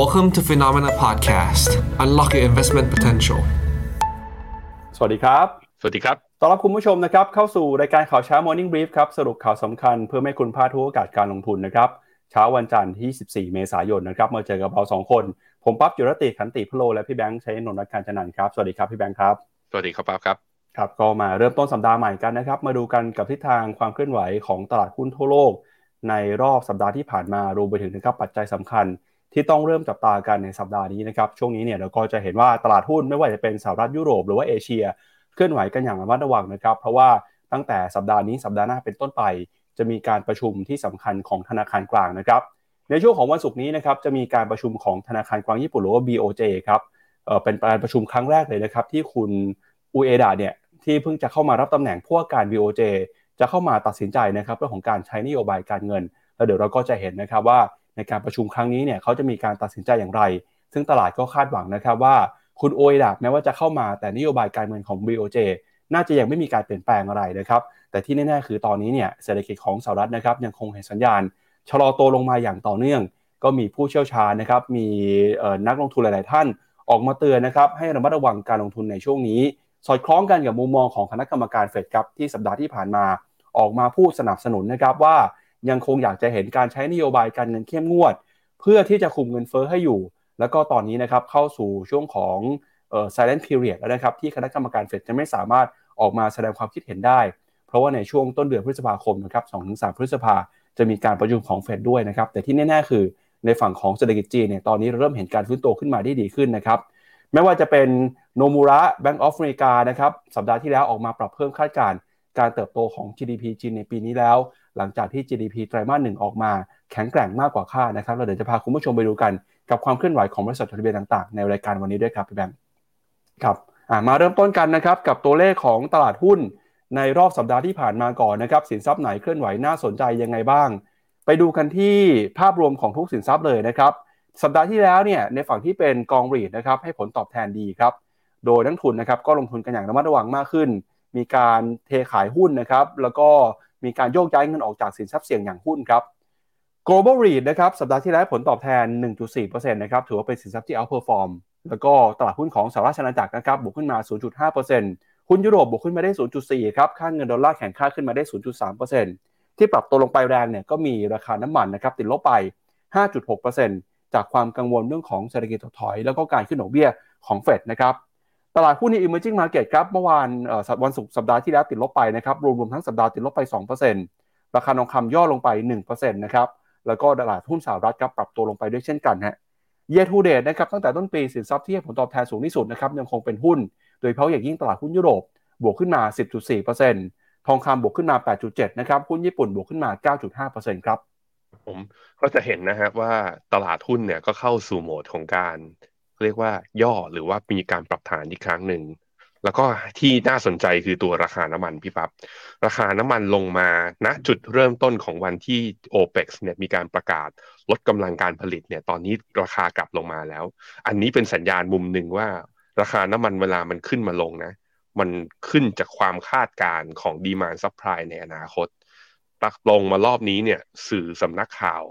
Welcome to Phenomena Podcast Unlock your investment potential สวัสดีครับ สวัสดีครับ ต้อนรับคุณผู้ชมนะครับ เข้าสู่รายการข่าวเช้า Morning Brief ครับ สรุปข่าวสำคัญเพื่อไม่ให้คุณพลาดทุกโอกาสการลงทุนนะครับ เช้าวันจันทร์ที่ 14 เมษายนนะครับ มาเจอกับเราสองคน ผมปั๊บจุรติขันติพโล และพี่แบงค์ชัยนนท์รักการจันนันท์ครับ สวัสดีครับพี่แบงค์ครับ สวัสดีครับปั๊บครับ ครับ ก็มาเริ่มต้นสัปดาห์ใหม่กันนะครับ มาดูกันกับทิศทางความเคลื่อนไหวของตลาดหุ้นทั่วโลก ในรอบสัปดาห์ที่ผ่านมารวมไปถึงนะครับปัจจัยสำคัญ ที่ต้องเริ่มจับตากันในสัปดาห์นี้นะครับช่วงนี้เนี่ยเราก็จะเห็นว่าตลาดหุ้นไม่ว่าจะเป็นสหรัฐยุโรปหรือว่าเอเชีย เคลื่อนไหวกันอย่างระมัดระวังนะครับ เพราะว่าตั้งแต่สัปดาห์นี้สัปดาห์หน้าเป็นต้นไป จะมีการประชุมที่สำคัญของธนาคารกลางนะครับ ในช่วงของวันศุกร์นี้นะครับจะมีการประชุมของธนาคารกลางญี่ปุ่นหรือว่า BOJ ครับเป็นการประชุมครั้งแรกเลยนะครับที่คุณอุเอดะเนี่ยที่เพิ่งจะเข้ามารับตำแหน่งผู้ว่าการ BOJ จะเข้ามาตัดสินใจนะครับเรื่องของการใช้นโยบายการเงิน แล้วเดี๋ยวเราก็จะเห็นนะครับว่า ในการประชุมครั้งนี้เนี่ยเขาจะมีการตัดสินใจอย่างไร ซึ่งตลาดก็คาดหวังนะครับว่าคุณโอเอดะแม้ว่าจะเข้ามาแต่นโยบายการเงินของ BOJ น่าจะยังไม่มีการเปลี่ยนแปลงอะไรนะครับ แต่ที่แน่ๆคือตอนนี้เนี่ยเศรษฐกิจของสหรัฐนะครับยังคงเห็นสัญญาณชะลอตัวลงมาอย่างต่อเนื่อง ก็มีผู้เชี่ยวชาญนะครับ มีนักลงทุนหลาย ๆ ท่านออกมาเตือนนะครับให้ระมัดระวังการลงทุนในช่วงนี้ สอดคล้องกันกับมุมมองของคณะกรรมการเฟดครับที่สัปดาห์ที่ผ่านมา ออกมาพูดสนับสนุนนะครับว่า ยังคงอยากจะเห็นการใช้นโยบายการเงินเข้มงวด เพื่อที่จะคุมเงินเฟ้อให้อยู่ แล้วก็ตอนนี้นะครับเข้าสู่ช่วงของเอ่อ silent period แล้วนะครับที่คณะกรรมการเฟดจะไม่สามารถออกมาแสดงความคิดเห็นได้ เพราะว่าในช่วงต้นเดือนพฤษภาคมนะครับ2-3 พฤษภาจะมีการประชุมของเฟดด้วยนะครับแต่ที่แน่ๆคือในฝั่งของเศรษฐกิจจีนเนี่ยตอนนี้เริ่มเห็นการฟื้นตัวขึ้นมาได้ดีขึ้นนะครับไม่ว่าจะเป็นโนมูระ Bank of America นะครับสัปดาห์ที่แล้วออกมาปรับเพิ่มคาดการณ์การเติบโตของ GDP จีนในปีนี้แล้ว หลังจากที่ GDP ไตรมาสหนึ่งออกมาแข็งแกร่งมากกว่าคาดนะครับ เราเดี๋ยวจะพาคุณผู้ชมไปดูกันกับความเคลื่อนไหวของบริษัทจดทะเบียนต่างๆ ในรายการวันนี้ด้วยครับพี่แบงค์ครับมาเริ่มต้นกันนะครับกับตัวเลขของตลาดหุ้นในรอบสัปดาห์ที่ผ่านมาก่อนนะครับสินทรัพย์ไหนเคลื่อนไหวน่าสนใจยังไงบ้าง ไปดูกันที่ภาพรวมของทุกสินทรัพย์เลยนะครับสัปดาห์ที่แล้วเนี่ยในฝั่งที่เป็นกองรีดนะครับให้ผลตอบแทนดีครับโดยนักทุนนะครับก็ลงทุนกันอย่างระมัดระวังมากขึ้น มีการเทขายหุ้นนะครับแล้วก็ มีการโยกย้ายเงินออกจากสินทรัพย์เสี่ยงอย่างหุ้นครับ global REIT นะครับสัปดาห์ที่แล้วผลตอบแทน 1.4%นะครับถือว่าเป็นสินทรัพย์ที่ outperform แล้วก็ตลาดหุ้นของสหรัฐอาณาจักรนะครับบวกขึ้นมา 0.5%หุ้นยุโรปบวกขึ้นมาได้ 0.4 ครับค่าเงินดอลลาร์แข็งค่าขึ้นมาได้ 0.3%ที่ปรับตัวลงไปแรงเนี่ยก็มีราคาน้ำมันนะครับติดลบไป 5.6%จากความกังวลเรื่องของเศรษฐกิจถดถอย แล้วก็การขึ้นดอกเบี้ยของเฟดนะครับ ตลาดหุ้นใน emerging market ครับเมื่อวานวันศุกร์สัปดาห์ที่แล้วติดลบไปนะครับรวมๆทั้งสัปดาห์ติดลบไป 2%ราคาทองคำย่อลงไป 1%นะครับแล้วก็ตลาดหุ้นสหรัฐครับปรับตัวลงไปด้วยเช่นกันฮะ year to date นะครับตั้งแต่ต้นปีสินทรัพย์ที่ให้ผลตอบแทนสูงที่สุดนะครับยังคงเป็นหุ้น โดยเฉพาะอย่างยิ่งตลาดหุ้นยุโรปบวกขึ้นมา 10.4%ทองคำบวกขึ้นมา 8.7 นะครับหุ้นญี่ปุ่นบวกขึ้นมา 9.5%ครับผมก็จะเห็นนะครับว่าตลาดหุ้นเนี่ยก็เข้าสู่โหมดของการ เรียกว่าย่อหรือว่ามีการปรับฐานอีกครั้งหนึ่งแล้วก็ที่น่าสนใจคือตัวราคาน้ำมันพี่ปับ๊บราคาน้ำมันลงมาณจุดเริ่มต้นของวันที่ OPEC เนี่ยมีการประกาศลดกำลังการผลิตเนี่ยตอนนี้ราคากลับลงมาแล้ว อันนี้เป็นสัญญาณมุมหนึ่งว่า ราคาน้ำมันเวลามันขึ้นมาลงนะ มันขึ้นจากความคาดการณ์ของ demand supply ในอนาคต ตกลงมารอบนี้เนี่ยสื่อสำนักข่าว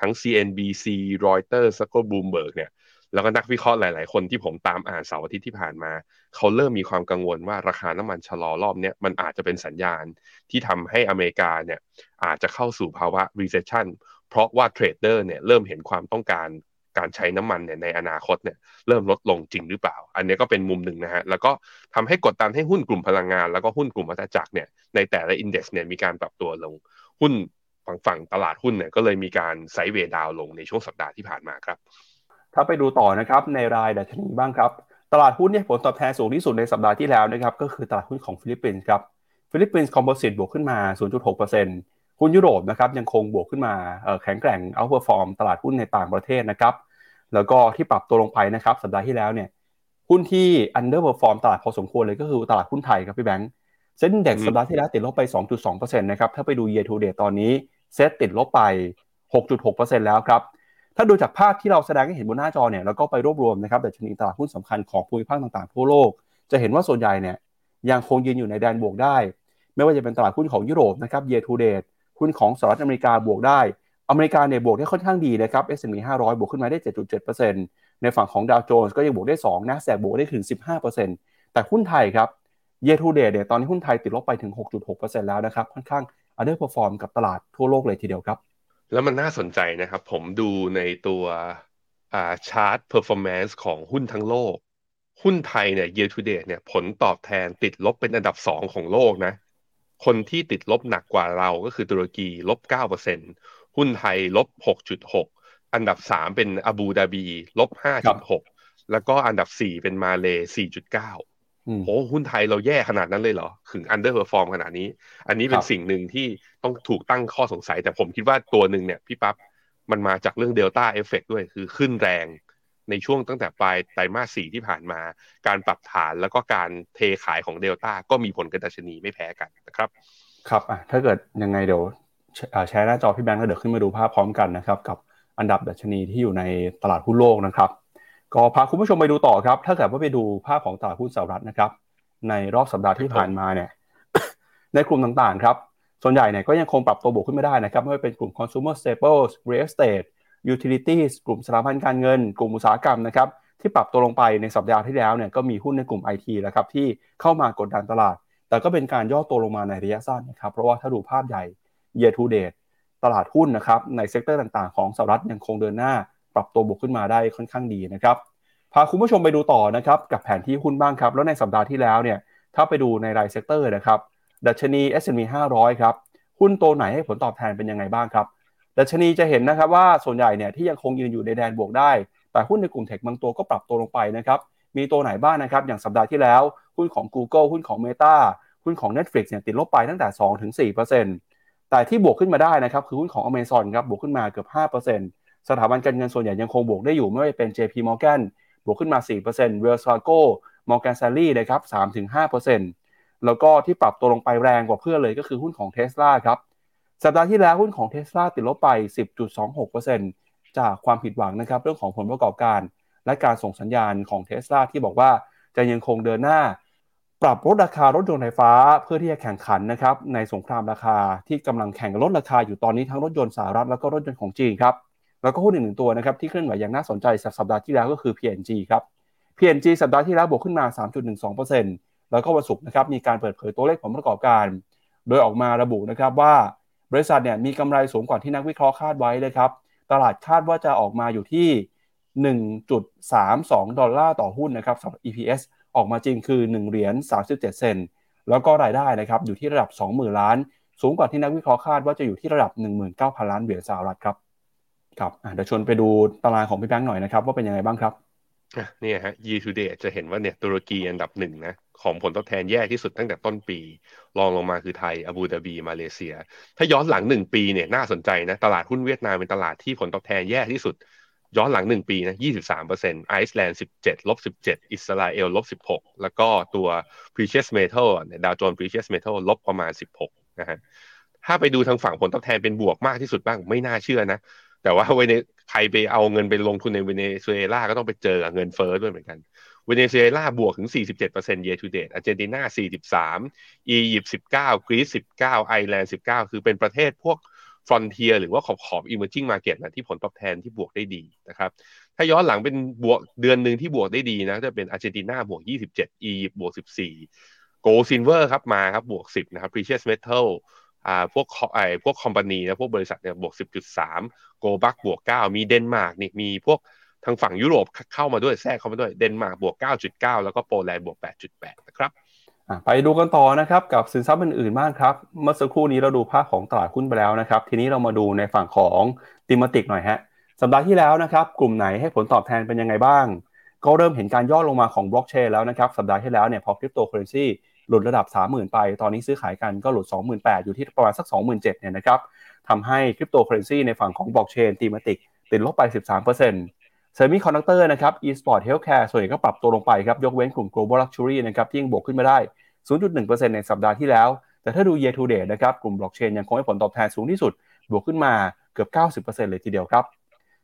ทั้ง CNBC Reuters แล้วก็ Bloomberg เนี่ย แล้วก็นักวิเคราะห์หลาย ๆ คนที่ผมตามอ่านเสาร์อาทิตย์ที่ผ่านมา เขาเริ่มมีความกังวลว่าราคาน้ำมันชะลอรอบเนี้ยมันอาจจะเป็นสัญญาณที่ทำให้อเมริกาเนี่ยอาจจะเข้าสู่ภาวะ recession เพราะว่า trader เนี่ยเริ่มเห็นความต้องการการใช้น้ำมันเนี่ยในอนาคตเนี่ยเริ่มลดลงจริงหรือเปล่า อันนี้ก็เป็นมุมหนึ่งนะฮะ แล้วก็ทำให้กดดันให้หุ้นกลุ่มพลังงาน แล้วก็หุ้นกลุ่มวัฏจักรเนี่ยในแต่ละ index เนี่ยมีการปรับตัวลง หุ้นฝั่งฝั่งตลาดหุ้นเนี่ยก็เลยมีการ sideway down ลงในช่วงสัปดาห์ที่ผ่านมาครับ ถ้าไปดูต่อนะครับในรายดัชนีบ้างครับ ตลาดหุ้นเนี่ยผลตอบแทนสูงที่สุดในสัปดาห์ที่แล้วนะครับก็คือตลาดหุ้นของฟิลิปปินส์ครับฟิลิปปินส์ composite บวกขึ้นมา 0.6%หุ้นยุโรปนะครับยังคงบวกขึ้นมาแข็งแกร่ง outperform ตลาดหุ้นในต่างประเทศนะครับแล้วก็ที่ปรับตัวลงไปนะครับสัปดาห์ที่แล้วเนี่ยหุ้นที่ underperform ตลาดพอสมควรเลยก็คือตลาดหุ้นไทยครับพี่แบงค์ SET Index สัปดาห์ที่แล้วติดลบไป 2.2%นะครับถ้าไปดู year to date ตอนนี้เซ็ตติดลบไป 6.6%แล้วครับ ถ้าดูจากภาพที่เราแสดงให้เห็นบนหน้าจอเนี่ยแล้วก็ไปรวบรวมนะครับดัชนีตลาดหุ้นสำคัญของภูมิภาคต่างๆทั่วโลก จะเห็นว่าส่วนใหญ่เนี่ยยังคงยืนอยู่ในแดนบวกได้ ไม่ว่าจะเป็นตลาดหุ้นของยุโรปนะครับ year to date หุ้นของสหรัฐอเมริกาบวกได้ อเมริกาเนี่ยบวกได้ค่อนข้างดีนะครับ S&P 500 บวกขึ้นมาได้ 7.7%ในฝั่งของดาวโจนส์ก็ยังบวกได้2 Nasdaq บวกได้ถึง 15%แต่หุ้นไทยครับ year to date เนี่ยตอนนี้หุ้นไทยติดลบไปถึง 6.6%แล้วนะครับค่อนข้าง underperform กับตลาดทั่วโลกเลยทีเดียวครับ แล้วมันน่าสนใจนะครับ ผมดูในตัวchart performance ของหุ้นทั้งโลก หุ้นไทยเนี่ย year to date เนี่ยผลตอบแทนติดลบเป็นอันดับสองของโลกนะ คนที่ติดลบหนักกว่าเราก็คือตุรกีลบ9%หุ้นไทยลบ6.6อันดับ3เป็นอาบูดาบีลบ5.6แล้วก็อันดับ4เป็นมาเล4.9 โอ้หุ้นไทยเราแย่ขนาดนั้นเลยเหรอ ถึง underperform ขนาดนี้ อันนี้เป็นสิ่งหนึ่งที่ต้องถูกตั้งข้อสงสัย แต่ผมคิดว่าตัวหนึ่งเนี่ยพี่ปับ๊บมันมาจากเรื่องเดลต้าเอฟเฟกด้วยคือขึ้นแรงในช่วงตั้งแต่ปลายไตรมาสสี่ที่ผ่านมา การปรับฐานแล้วก็การเทขายของเดลต้าก็มีผลกับดัชนีไม่แพ้กันนะครับ ครับอะถ้าเกิดยังไงเดี๋ยวแชร์หน้าจอพี่แบงค์แล้วเดี๋ยวขึ้นมาดูภาพพร้อมกันนะครับ กับอันดับดัชนีที่อยู่ในตลาดหุ้นโลกนะครับ ก็พาคุณผู้ชมไปดูต่อครับ ถ้าเกิดว่าไปดูภาพของตลาดหุ้นสหรัฐนะครับ ในรอบสัปดาห์ที่ผ่านมาเนี่ย ในกลุ่มต่างๆครับ ส่วนใหญ่เนี่ยก็ยังคงปรับตัวบวกขึ้นมาได้นะครับ ไม่ว่าเป็นกลุ่ม consumer staples real estate utilities กลุ่มสถาบันการเงิน กลุ่มอุตสาหกรรมนะครับ ที่ปรับตัวลงไปในสัปดาห์ที่แล้วเนี่ยก็มีหุ้นในกลุ่ม IT แล้วครับที่เข้ามากดดันตลาด แต่ก็เป็นการย่อตัวลงมาในระยะสั้นนะครับ เพราะว่าถ้าดูภาพใหญ่ year to date ตลาดหุ้นนะครับใน sector ต่างๆ ของสหรัฐยังคงเดินหน้า ปรับตัวบวกขึ้นมาได้ค่อนข้างดีนะครับพาคุณผู้ชมไปดูต่อนะครับกับแผนที่หุ้นบ้างครับ แล้วในสัปดาห์ที่แล้วเนี่ยถ้าไปดูในราย sector นะครับดัชนี S&P 500 ครับ หุ้นตัวไหนให้ผลตอบแทนเป็นยังไงบ้างครับ ดัชนีจะเห็นนะครับว่าส่วนใหญ่เนี่ยที่ยังคงยืนอยู่ในแดนบวกได้ แต่หุ้นในกลุ่ม tech บางตัวก็ปรับตัวลงไปนะครับ มีตัวไหนบ้างนะครับ อย่างสัปดาห์ที่แล้ว หุ้นของ Google หุ้นของ Meta หุ้นของ Netflix เนี่ยติดลบไปตั้งแต่ 2-4%แต่ที่บวกขึ้นมาได้นะครับคือหุ้นของ Amazon ครับบวกขึ้นมาเกือบ 5% สถาบันการเงินส่วนใหญ่ยังคงบวกได้อยู่ไม่ว่าจะเป็น JP Morgan บวกขึ้นมา 4% Wells Fargo Morgan Stanley นะครับ3-5%แล้วก็ที่ปรับตัวลงไปแรงกว่าเพื่อนเลยก็คือหุ้นของ Tesla ครับ สัปดาห์ที่แล้วหุ้นของ Tesla ติดลบไป 10.26%จากความผิดหวังนะครับเรื่องของผลประกอบการ และการส่งสัญญาณของ Tesla ที่บอกว่าจะยังคงเดินหน้า ปรับลดราคารถยนต์ไฟฟ้าเพื่อที่จะแข่งขันนะครับในสงครามราคาที่กำลังแข่งลดราคาอยู่ตอนนี้ทั้งรถยนต์สหรัฐแล้วก็รถยนต์ของจีนครับ แล้วก็หุ้นอีกหนึ่งตัวนะครับที่เคลื่อนไหวอย่างน่าสนใจสัปดาห์ที่แล้วก็คือ PNG ครับ PNG สัปดาห์ที่แล้วบวกขึ้นมา 3.12%แล้วก็วันศุกร์นะครับมีการเปิดเผยตัวเลขผลประกอบการ โดยออกมาระบุนะครับว่าบริษัทเนี่ยมีกำไรสูงกว่าที่นักวิเคราะห์คาดไว้เลยครับ ตลาดคาดว่าจะออกมาอยู่ที่ 1.32 ดอลลาร์ต่อหุ้นนะครับสำหรับ EPS ออกมาจริงคือ1เหรียญ37 เซนแล้วก็รายได้นะครับอยู่ที่ระดับ 20,000 ล้าน สูงกว่าที่นักวิเคราะห์คาดว่าจะอยู่ที่ระดับ 19,000 ล้านเหรียญสหรัฐครับ ครับเดี๋ยวชวนไปดูตารางของพี่แบงค์หน่อยนะครับ ว่าเป็นยังไงบ้างครับเนี่ยฮะ year to date จะเห็นว่าเนี่ยตุรกีอันดับหนึ่งนะของผลตอบแทนแย่ที่สุดตั้งแต่ต้นปี รองลงมาคือไทยอาบูดาบี มาเลเซีย ถ้าย้อนหลังหนึ่งปีเนี่ยน่าสนใจนะ ตลาดหุ้นเวียดนามเป็นตลาดที่ผลตอบแทนแย่ที่สุด ย้อนหลังหนึ่งปีนะยี่สิบสามเปอร์เซ็นต์ไอซ์แลนด์สิบเจ็ดลบสิบเจ็ดอิสราเอลลบสิบหกแล้วก็ตัว precious metal เนี่ยดาวโจนส์ precious metal ลบประมาณสิบหกนะฮะถ้าไปดูทางฝั่งผลตอบแทนเป็นบวกมากที่สุดบ้างไม่น่าเชื่อนะ แต่ว่าเวเนใครไปเอาเงินไปลงทุนในเวเนซุเอลาก็ต้องไปเจอเงินเฟ้อด้วยเหมือนกัน เวเนซุเอลาบวกถึง 47% year to date อาร์เจนตินา 43 อียิปต์19 กรีซ 19 ไอร์แลนด์ 19 คือเป็นประเทศพวก frontier หรือว่าขอบขอบ emerging market นะที่ผลตอบแทนที่บวกได้ดีนะครับ ถ้าย้อนหลังเป็นบวกเดือนหนึ่งที่บวกได้ดีนะ จะเป็นอาร์เจนตินาบวก 27 อียิปต์บวก 14 gold silver ครับมาครับบวก 10 นะครับ precious metal อ่าพวกไอพวก company นะพวกบริษัทเนี่ยบวก 10.3 gold bug บวก 9 มีเดนมาร์กนี่มีพวกทางฝั่งยุโรปเข้ามาด้วยแทรกเข้ามาด้วยเดนมาร์กบวก 9.9 แล้วก็โปแลนด์บวก 8.8 นะครับไปดูกันต่อนะครับกับสินทรัพย์อื่นๆบ้างครับ เมื่อสักครู่นี้เราดูภาพของตลาดหุ้นไปแล้วนะครับ ทีนี้เรามาดูในฝั่งของthematic หน่อยฮะสัปดาห์ที่แล้วนะครับ กลุ่มไหนให้ผลตอบแทนเป็นยังไงบ้าง ก็เริ่มเห็นการย่อลงมาของบล็อกเชนแล้วนะครับ สัปดาห์ที่แล้วเนี่ยพอคริปโตเคอเรนซี หลุดระดับ 30,000 ไป ตอนนี้ซื้อขายกันก็หลุด 28,000 อยู่ที่ประมาณสัก 27,000เนี่ยนะครับทำให้คริปโตเคอเรนซีในฝั่งของ blockchain thematic ติดลบไป 13% semiconductor นะครับ e-sport healthcare ส่วนใหญ่ก็ปรับตัวลงไปครับ ยกเว้นกลุ่ม global luxury นะครับที่ยังบวกขึ้นมาได้ 0.1%ในสัปดาห์ที่แล้ว แต่ถ้าดู year to date นะครับกลุ่ม blockchain ยังคงให้ผลตอบแทนสูงที่สุด บวกขึ้นมาเกือบ 90%เลยทีเดียวครับ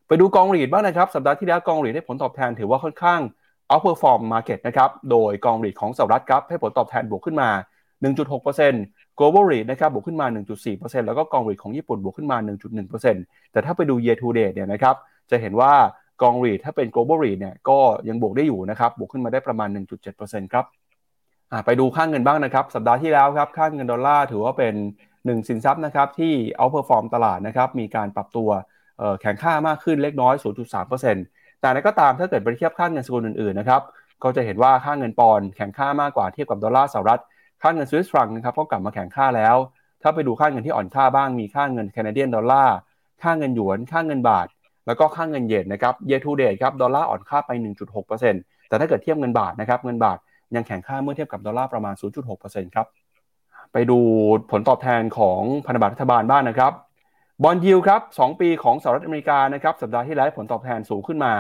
ไปดูกองรีดบ้างนะครับสัปดาห์ที่แล้วกองรีดให้ผลตอบแทนถือว่าค่อนข้าง outperform market นะครับโดยกองรีดของสหรัฐครับให้ผลตอบแทนบวกขึ้นมา 1.6% global rate นะครับบวกขึ้นมา 1.4%แล้วก็กอง rate ของญี่ปุ่นบวกขึ้นมา 1.1%แต่ถ้าไปดู year to date เนี่ยนะครับจะเห็นว่ากอง rate ถ้าเป็น global rate เนี่ยก็ยังบวกได้อยู่นะครับบวกขึ้นมาได้ประมาณ 1.7%ครับไปดูค่าเงินบ้างนะครับ สัปดาห์ที่แล้วครับค่าเงินดอลลาร์ถือว่าเป็น 1 สินทรัพย์นะครับที่ outperform ตลาดนะครับมีการปรับตัวแข็งค่ามากขึ้นเล็กน้อย 0.3% แต่นั้นก็ตามถ้าเกิดไปเทียบค่าเงินสกุลอื่นๆนะครับก็จะเห็นว่าค่าเงินปอนด์แข็งค่ามากกว่าเทียบกับดอลลาร์สหรัฐ ค่าเงินสวิสฟรังก์นะครับก็กลับมาแข็งค่าแล้ว ถ้าไปดูค่าเงินที่อ่อนค่าบ้างมีค่าเงิน Canadian ดอลลาร์ ค่าเงินหยวน ค่าเงินบาท แล้วก็ค่าเงินเยนนะครับ year to date ครับ ดอลลาร์อ่อนค่าไป 1.6%แต่ถ้าเกิดเทียบเงินบาทนะครับเงินบาทยังแข็งค่าเมื่อเทียบกับดอลลาร์ประมาณ 0.6%ครับ ไปดูผลตอบแทนของพันธบัตรรัฐบาลบ้างนะครับ บอลยิวครับ 2 ปีของสหรัฐอเมริกานะครับ สัปดาห์ที่แล้วผลตอบแทนสูงขึ้นมา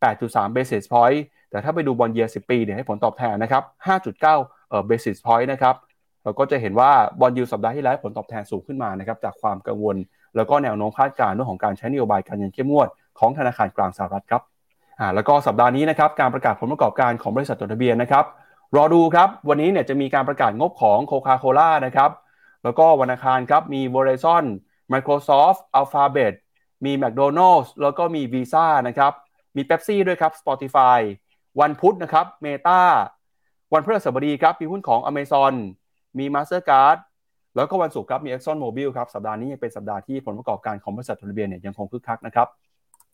8.3 basis point แต่ถ้าไปดูบอลเยียร์10 ปีเนี่ยให้ผลตอบแทนนะครับ 5.9เอ่อ basis point นะครับ เราก็จะเห็นว่าบอลยูสัปดาห์ที่แล้วผลตอบแทนสูงขึ้นมานะครับ จากความกังวล แล้วก็แนวโน้มคาดการณ์เรื่องของการใช้นโยบายการเงินเข้มงวดของธนาคารกลางสหรัฐครับ อ่า แล้วก็สัปดาห์นี้นะครับการประกาศผลประกอบการของบริษัทจดทะเบียนนะครับ รอดูครับ วันนี้เนี่ยจะมีการประกาศงบของโคคาโคล่านะครับ แล้วก็วันอังคารครับมี Verizon Microsoft Alphabet มี McDonald's แล้วก็มี Visa นะครับ มี Pepsi ด้วยครับ Spotify วันพุธนะครับเมตาวันพฤหัสบดีครับ มีหุ้นของ Amazon มี Mastercard แล้วก็วันศุกร์ครับ มี Exxon Mobil ครับ สัปดาห์นี้ยังเป็นสัปดาห์ที่ผลประกอบการของบริษัททะเบียนเนี่ยยังคงคึกคักนะครับ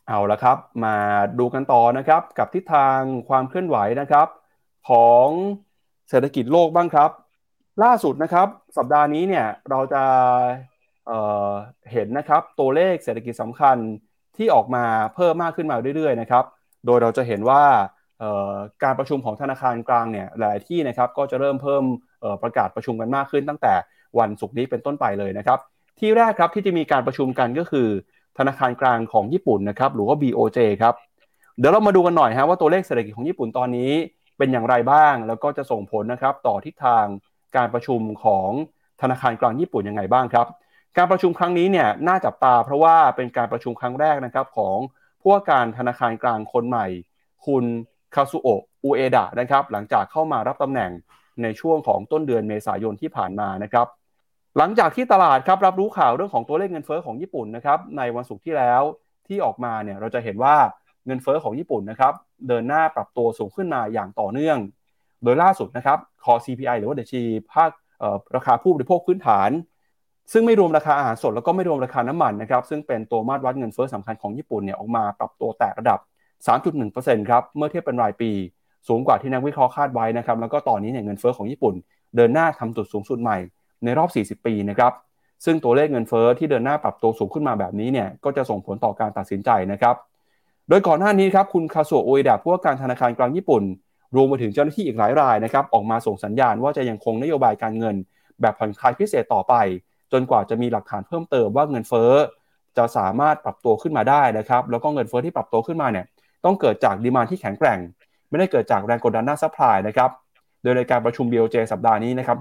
เอาละครับ มาดูกันต่อนะครับ กับทิศทางความเคลื่อนไหวนะครับ ของเศรษฐกิจโลกบ้างครับ ล่าสุดนะครับ สัปดาห์นี้เนี่ยเราจะ เเห็นนะครับตัวเลขเศรษฐกิจสำคัญที่ออกมาเพิ่มมากขึ้นมาเรื่อยๆนะครับโดยเราจะเห็นว่าการประชุมของธนาคารกลางเนี่ยหลายที่นะครับก็จะเริ่มเพิ่มประกาศประชุมกันมากขึ้นตั้งแต่วันศุกร์นี้เป็นต้นไปเลยนะครับ ที่แรกครับที่จะมีการประชุมกันก็คือ ธนาคารกลางของญี่ปุ่นนะครับหรือว่า BOJ ครับเดี๋ยวเรามาดูกันหน่อยฮะว่าตัวเลขเศรษฐกิจของญี่ปุ่นตอนนี้เป็นอย่างไรบ้าง แล้วก็จะส่งผลนะครับต่อทิศทางการประชุมของธนาคารกลางญี่ปุ่นยังไงบ้างครับ การประชุมครั้งนี้เนี่ยน่าจับตาเพราะว่าเป็นการประชุมครั้งแรกนะครับของผู้ว่าการธนาคารกลางคนใหม่ คุณคาซุโอะอุเอดะนะครับหลังจากเข้ามารับตำแหน่งในช่วงของต้นเดือนเมษายนที่ผ่านมานะครับหลังจากที่ตลาดครับรับรู้ข่าวเรื่องของตัวเลขเงินเฟอ้อของญี่ปุ่นนะครับในวันศุกร์ที่แล้วที่ออกมาเนี่ยเราจะเห็นว่าเงินเฟอ้อของญี่ปุ่นนะครับเดินหน้าปรับตัวสูงขึ้นมาอย่างต่อเนื่อง โดยล่าสุดนะครับคอ CPI หรือว่าเดชีภาคราคาผู้บริโภคพื้นฐาน ซึ่งไม่รวมราคาอาหารสดแล้วก็ไม่รวมราคาน้ำมันนะครับซึ่งเป็นตัวมาตรวัดเงินเฟ้อสำคัญของญี่ปุ่นเนี่ยออกมาปรับตัวแตะระดับ 3.1%ครับเมื่อเทียบเป็นรายปี สูงกว่าที่นักวิเคราะห์คาดไว้นะครับแล้วก็ตอนนี้เนี่ยเงินเฟ้อของญี่ปุ่น เดินหน้าทำจุดสูงสุดใหม่ในรอบ 40 ปีนะครับซึ่งตัวเลขเงินเฟ้อที่เดินหน้าปรับตัวสูงขึ้นมาแบบนี้เนี่ยก็จะส่งผลต่อการตัดสินใจนะครับโดยก่อนหน้านี้ครับคุณคาสุโอเอดะผู้ว่าการธนาคารกลางญี่ปุ่น รวมไปถึงเจ้าหน้าที่อีกหลายรายนะครับออกมาส่งสัญญาณว่าจะยังคงนโยบายการเงิน แบบผ่อนคลายพิเศษต่อไป จนกว่าจะมีหลักฐานเพิ่มเติมว่าเงินเฟ้อจะสามารถปรับตัวขึ้นมาได้นะครับ แล้วก็เงินเฟ้อที่ปรับตัวขึ้นมาเนี่ยต้องเกิดจาก demand ที่แข็งแกร่ง ไม่ได้เกิดจากแรงกดดันด้าน supply นะครับโดยในการประชุม BOJ สัปดาห์นี้นะครับ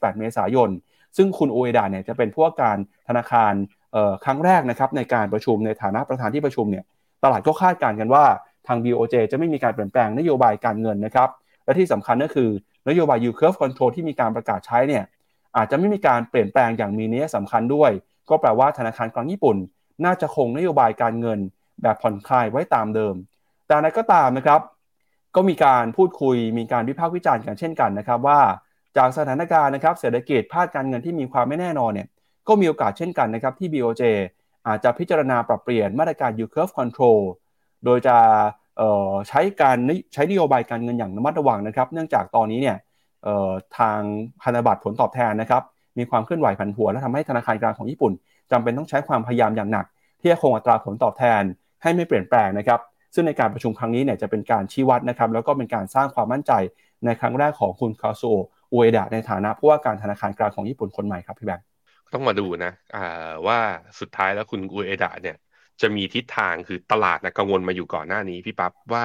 27-28 เมษายน ซึ่งคุณอุเอดะเนี่ยจะเป็นผู้ว่าการธนาคารครั้งแรกนะครับในการประชุมในฐานะประธานที่ประชุมเนี่ยตลาดก็คาดการณ์กันว่าทาง BOJ จะไม่มีการเปลี่ยนแปลงนโยบายการเงินนะครับ และที่สำคัญก็คือนโยบาย yield curve control ที่มีการประกาศใช้เนี่ย อาจจะไม่มีการเปลี่ยนแปลงอย่างมีนัยสำคัญด้วย ก็แปลว่าธนาคารกลางญี่ปุ่น น่าจะคงนโยบายการเงินแบบผ่อนคลายไว้ตามเดิม แต่นั้นก็ตามนะครับ ก็มีการพูดคุย มีการวิพากษ์วิจารณ์กันเช่นกันนะครับว่าจากสถานการณ์นะครับเศรษฐกิจภาคการเงินที่มีความไม่แน่นอนเนี่ยก็มีโอกาสเช่นกันนะครับที่ BOJ อาจจะพิจารณาปรับเปลี่ยนมาตรการ yield curve control โดยจะใช้การใช้นโยบายการเงินอย่างระมัดระวังนะครับ เนื่องจากตอนนี้เนี่ย ทางพันธบัตรผลตอบแทนนะครับมีความเคลื่อนไหวผันผวนและทำให้ธนาคารกลางของญี่ปุ่นจำเป็นต้องใช้ความพยายามอย่างหนัก ที่จะคงอัตราผลตอบแทนให้ไม่เปลี่ยนแปลงนะครับ ซึ่งในการประชุมครั้งนี้เนี่ยจะเป็นการชี้วัดนะครับแล้วก็เป็นการสร้างความมั่นใจในครั้งแรกของคุณคาโซอุเอดะในฐานะผู้ว่าการธนาคารกลางของญี่ปุ่นคนใหม่ครับพี่แบงค์ต้องมาดูนะว่าสุดท้ายแล้วคุณอุเอดะเนี่ยจะมีทิศทางคือตลาดนะกังวลมาอยู่ก่อนหน้านี้พี่ปั๊บว่า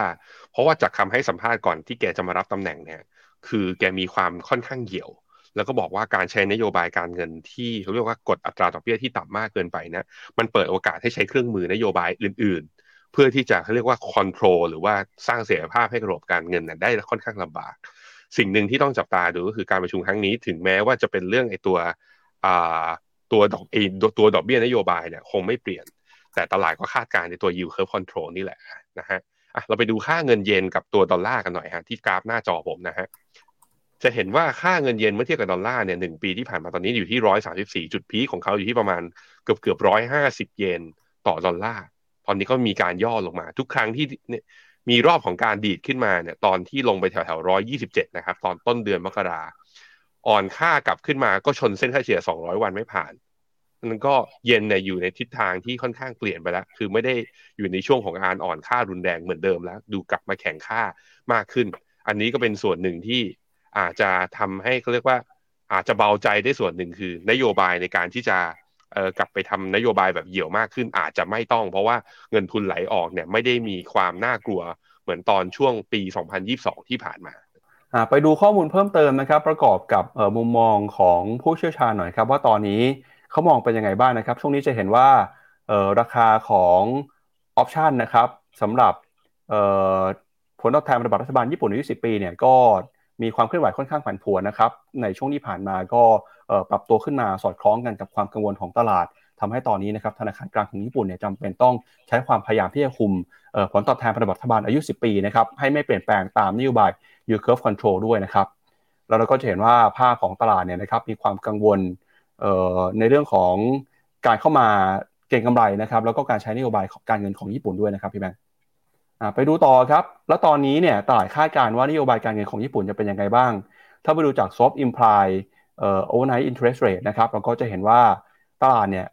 เพราะว่าจากคาให้สัมภาษณ์ก่อนที่แกจะมารับตำแหน่งเนี่ย คือแกมีความค่อนข้างเหี่ยว แล้วก็บอกว่าการใช้นโยบายการเงินที่เขาเรียกว่ากดอัตราดอกเบี้ยที่ต่ำมากเกินไปนะมันเปิดโอกาสให้ใช้เครื่องมือนโยบายอื่น ๆ เพื่อที่จะเขาเรียกว่าคอนโทรลหรือว่าสร้างเสถียรภาพให้ระบบการเงินได้ค่อนข้างลำบาก สิ่งหนึ่งที่ต้องจับตาดูก็คือการประชุมครั้งนี้ถึงแม้ว่าจะเป็นเรื่องไอ้ตัวตัวดอกเอตัวดอกเบี้ยนโยบายเนี่ยคงไม่เปลี่ยน แต่ตลาดก็คาดการณ์ในตัว yield curve control นี่แหละนะฮะอะเราไปดูค่าเงินเยนกับตัวดอลลาร์กันหน่อยฮะที่กราฟหน้าจอผมนะฮะ จะเห็นว่าค่าเงินเยนเมื่อเทียบกับดอลลาร์เนี่ยหนึ่งปีที่ผ่านมาตอนนี้อยู่ที่ร้อยสามสิบสี่จุด peak ของเขาอยู่ที่ประมาณเกือบเกือบร้อยห้าสิบเยนต่อดอลลาร์ตอนนี้ก็มีการย่อลงมา ทุกครั้งที่เนี่ยมีรอบของการดีดขึ้นมาเนี่ยตอนที่ลงไปแถวแถวร้อยยี่สิบเจ็ดนะครับ ตอนต้นเดือนมกราอ่อนค่ากลับขึ้นมาก็ชนเส้นค่าเฉลี่ยสองร้อยวันไม่ผ่านมันก็เย็นเนี่ยอยู่ในทิศทางที่ค่อนข้างเปลี่ยนไปแล้ว คือไม่ได้อยู่ในช่วงของการอ่อนค่ารุนแรงเหมือนเดิมแล้ว ดูกลับมาแข่งค่ามากขึ้น อันนี้ก็เป็นส่วนหนึ่งที่ อาจจะทำให้เขาเรียกว่าอาจจะเบาใจได้ส่วนหนึ่งคือ นโยบายในการที่จะเออกลับไปทำนโยบายแบบเหี่ยวมากขึ้นอาจจะไม่ต้อง เพราะว่าเงินทุนไหลออกเนี่ยไม่ได้มีความน่ากลัวเหมือนตอนช่วงปี 2022 ที่ผ่านมาไปดูข้อมูลเพิ่มเติมนะครับ ประกอบกับมุมมองของผู้เชี่ยวชาญหน่อยครับ ว่าตอนนี้เขามองเป็นยังไงบ้างนะครับ ช่วงนี้จะเห็นว่าราคาของออปชันนะครับสำหรับผลตอบแทนระบาดรัฐบาลญี่ปุ่นอายุ10 ปีเนี่ยก็ มีความเคลื่อนไหวค่อนข้างผันผวนนะครับ ในช่วงที่ผ่านมาก็ปรับตัวขึ้นมาสอดคล้องกันกับความกังวลของตลาดทำให้ตอนนี้นะครับธนาคารกลางของญี่ปุ่นเนี่ยจำเป็นต้องใช้ความพยายามที่จะคุมผลตอบแทนพันธบัตรรัฐบาลอายุ 10 ปีนะครับให้ไม่เปลี่ยนแปลงตามนโยบาย yield curve control ด้วยนะครับแล้วเราก็จะเห็นว่าภาพของตลาดเนี่ยนะครับมีความกังวลในเรื่องของการเข้ามาเก็งกำไรนะครับแล้วก็การใช้นโยบายการเงินของญี่ปุ่นด้วยนะครับพี่แบงค์ ไปดูต่อครับ แล้วตอนนี้เนี่ยตลาดคาดการณ์ว่านโยบายการเงินของญี่ปุ่นจะเป็นยังไงบ้าง ถ้าไปดูจาก soft imply เอ่อ overnight interest rate นะครับเราก็จะเห็นว่าตลาดเนี่ย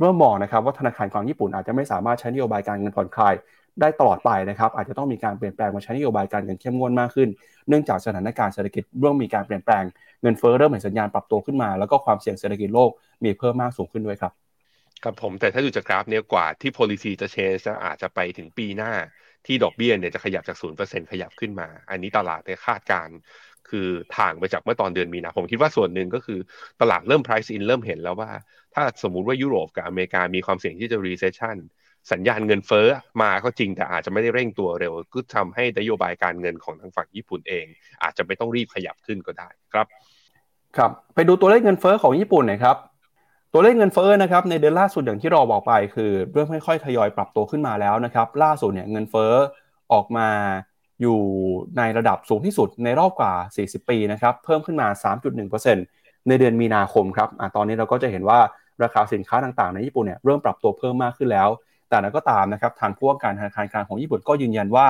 เริ่มมองนะครับว่าธนาคารกลางญี่ปุ่นอาจจะไม่สามารถใช้นโยบายการเงินผ่อนคลายได้ตลอดไปนะครับอาจจะต้องมีการเปลี่ยนแปลงมาใช้นโยบายการเงินเข้มงวดมากขึ้น เนื่องจากสถานการณ์เศรษฐกิจเริ่มมีการเปลี่ยนแปลงเงินเฟ้อเริ่มเห็นสัญญาณปรับตัวขึ้นมา แล้วก็ความเสี่ยงเศรษฐกิจโลกมีเพิ่มมากสูงขึ้นด้วยครับครับผมแต่ถ้าดูจากกราฟเนี้ยกว่าที่ policy จะ change จะอาจจะไปถึงปีหน้า ที่ดอกเบี้ยเนี่ยจะขยับจากศูนย์เปอร์เซ็นขยับขึ้นมา อันนี้ตลาดเนี่ยคาดการคือทางไปจากเมื่อตอนเดือนมีนาผมคิดว่าส่วนหนึ่งก็คือตลาดเริ่ม price in เริ่มเห็นแล้วว่า ถ้าสมมุติว่ายุโรปกับอเมริกามีความเสี่ยงที่จะ recession สัญญาณเงินเฟ้อมาก็จริงแต่อาจจะไม่ได้เร่งตัวเร็ว ก็ทำให้นโยบายการเงินของทางฝั่งญี่ปุ่นเอง อาจจะไม่ต้องรีบขยับขึ้นก็ได้ครับ ครับ ไปดูตัวเลขเงินเฟ้อของญี่ปุ่นหน่อยครับ ตัวเลขเงินเฟ้อนะครับในเดือนล่าสุดอย่างที่เราบอกไป คือเริ่มค่อยๆทยอยปรับตัวขึ้นมาแล้วนะครับล่าสุดเนี่ยเงินเฟ้อออกมาอยู่ในระดับสูงที่สุดในรอบกว่า 40 ปีนะครับเพิ่มขึ้นมา 3.1%ในเดือนมีนาคมครับอตอนนี้เราก็จะเห็นว่าราคาสินค้าต่างๆ ในญี่ปุ่นเนี่ยเริ่มปรับตัวเพิ่มมากขึ้นแล้ว แต่นั้นก็ตามนะครับทางผู้ว่าการธนาคารกลางของญี่ปุ่นก็ยืนยันว่า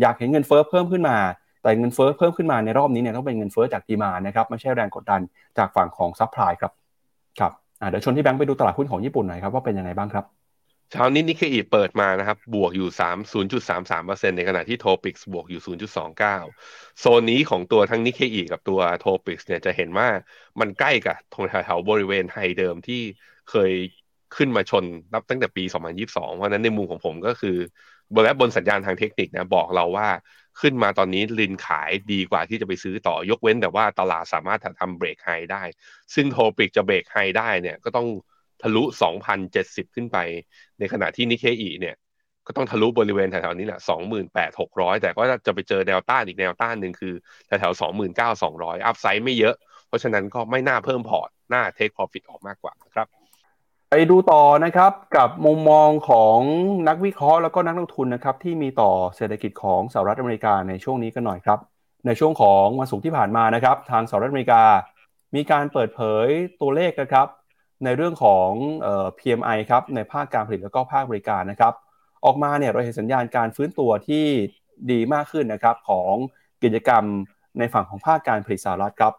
อยากเห็นเงินเฟ้อเพิ่มขึ้นมา แต่เงินเฟ้อเพิ่มขึ้นมาในรอบนี้เนี่ยต้องเป็นเงินเฟ้อจาก demand นะครับไม่ใช่แรงกดดันจากฝั่งของ supply ครับครับ เดี๋ยวเชิญพี่แบงค์ไปดูตลาดหุ้นของญี่ปุ่นหน่อยครับว่าเป็นยังไงบ้างครับเช้านี้นิกเคอิเปิดมานะครับ บวกอยู่ 3 0.33%ในขณะที่ TOPIX บวกอยู่ 0.29 โซนนี้ของตัวทั้งนิกเคอิกับตัว TOPIX เนี่ยจะเห็นว่ามันใกล้กับตรงแถวๆบริเวณไฮเดิมที่เคยขึ้นมาชนนับตั้งแต่ปี 2022 เพราะนั้นในมุมของผมก็คือ บนและบนสัญญาณทางเทคนิคนะบอกเราว่า ขึ้นมาตอนนี้ลินขายดีกว่าที่จะไปซื้อต่อยกเว้นแต่ว่าตลาดสามารถทำเบรกไฮได้ ซึ่งโทปิกจะเบรกไฮได้เนี่ยก็ต้องทะลุ 2,070 ขึ้นไป ในขณะที่นิเคอีเนี่ยก็ต้องทะลุบริเวณแถวๆนี้แหละ 28,600 แต่ก็จะไปเจอแนวต้านอีกแนวต้านหนึ่งคือแถวๆ29,200 upside ไม่เยอะ เพราะฉะนั้นก็ไม่น่าเพิ่มพอร์ต น่าเทค profit ออกมากกว่าครับ ไปดูต่อนะครับกับมุมมองของนักวิเคราะห์แล้วก็นักลงทุนนะครับที่มีต่อเศรษฐกิจของสหรัฐอเมริกาในช่วงนี้กันหน่อยครับ ในช่วงของวันศุกร์ที่ผ่านมานะครับทางสหรัฐอเมริกา มีการเปิดเผยตัวเลขนะครับ ในเรื่องของเอ่อ PMI ครับในภาคการผลิตแล้วก็ภาคบริการนะครับ ออกมาเนี่ยเราเห็นสัญญาณการฟื้นตัวที่ดีมากขึ้นนะครับของกิจกรรมในฝั่งของภาคการผลิตสหรัฐครับ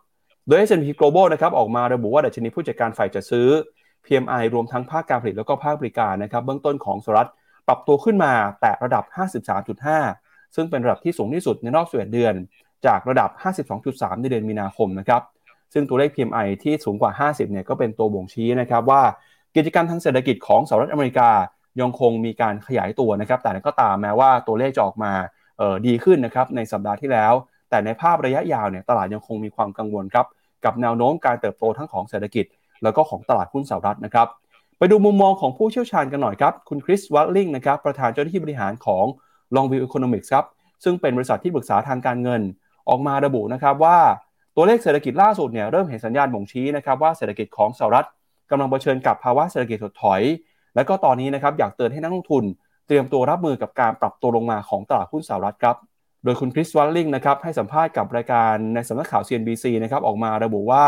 โดย S&P Global นะครับออกมาระบุว่าดัชนีผู้จัดการฝ่ายจัดซื้อ PMI รวมทั้งภาคการผลิตแล้วก็ภาคบริการนะครับเบื้องต้นของสหรัฐปรับตัวขึ้นมาแตะระดับ 53.5 ซึ่งเป็นระดับที่สูงที่สุดในรอบ11เดือน จากระดับ 52.3 ในเดือนมีนาคมนะครับซึ่งตัวเลข PMI ที่สูงกว่า 50 เนี่ยก็เป็นตัวบ่งชี้นะครับว่ากิจกรรมทางเศรษฐกิจของสหรัฐอเมริกายังคงมีการขยายตัวนะครับ แต่ก็ตามแม้ว่าตัวเลขจะออกมาดีขึ้นนะครับในสัปดาห์ที่แล้ว แต่ในภาพระยะยาวเนี่ยตลาดยังคงมีความกังวลครับกับแนวโน้มการเติบโตทั้งของเศรษฐกิจ แล้วก็ของตลาดหุ้นสหรัฐนะครับ ไปดูมุมมองของผู้เชี่ยวชาญกันหน่อยครับ คุณคริสวัตลิงนะครับประธานเจ้าหน้าที่บริหารของ Longview Economics ครับซึ่งเป็นบริษัทที่ปรึกษาทางการเงิน ออกมาระบุนะครับว่าตัวเลขเศรษฐกิจล่าสุดเนี่ยเริ่มเห็นสัญญาณบ่งชี้นะครับว่าเศรษฐกิจของสหรัฐกำลังเผชิญกับภาวะเศรษฐกิจถดถอย และก็ตอนนี้นะครับอยากเตือนให้นักลงทุน เตรียมตัวรับมือกับการปรับตัวลงมาของตลาดหุ้นสหรัฐครับโดยคุณคริสวัลลิงนะครับให้สัมภาษณ์กับรายการในสำนักข่าว CNBC นะครับออกมาระบุว่า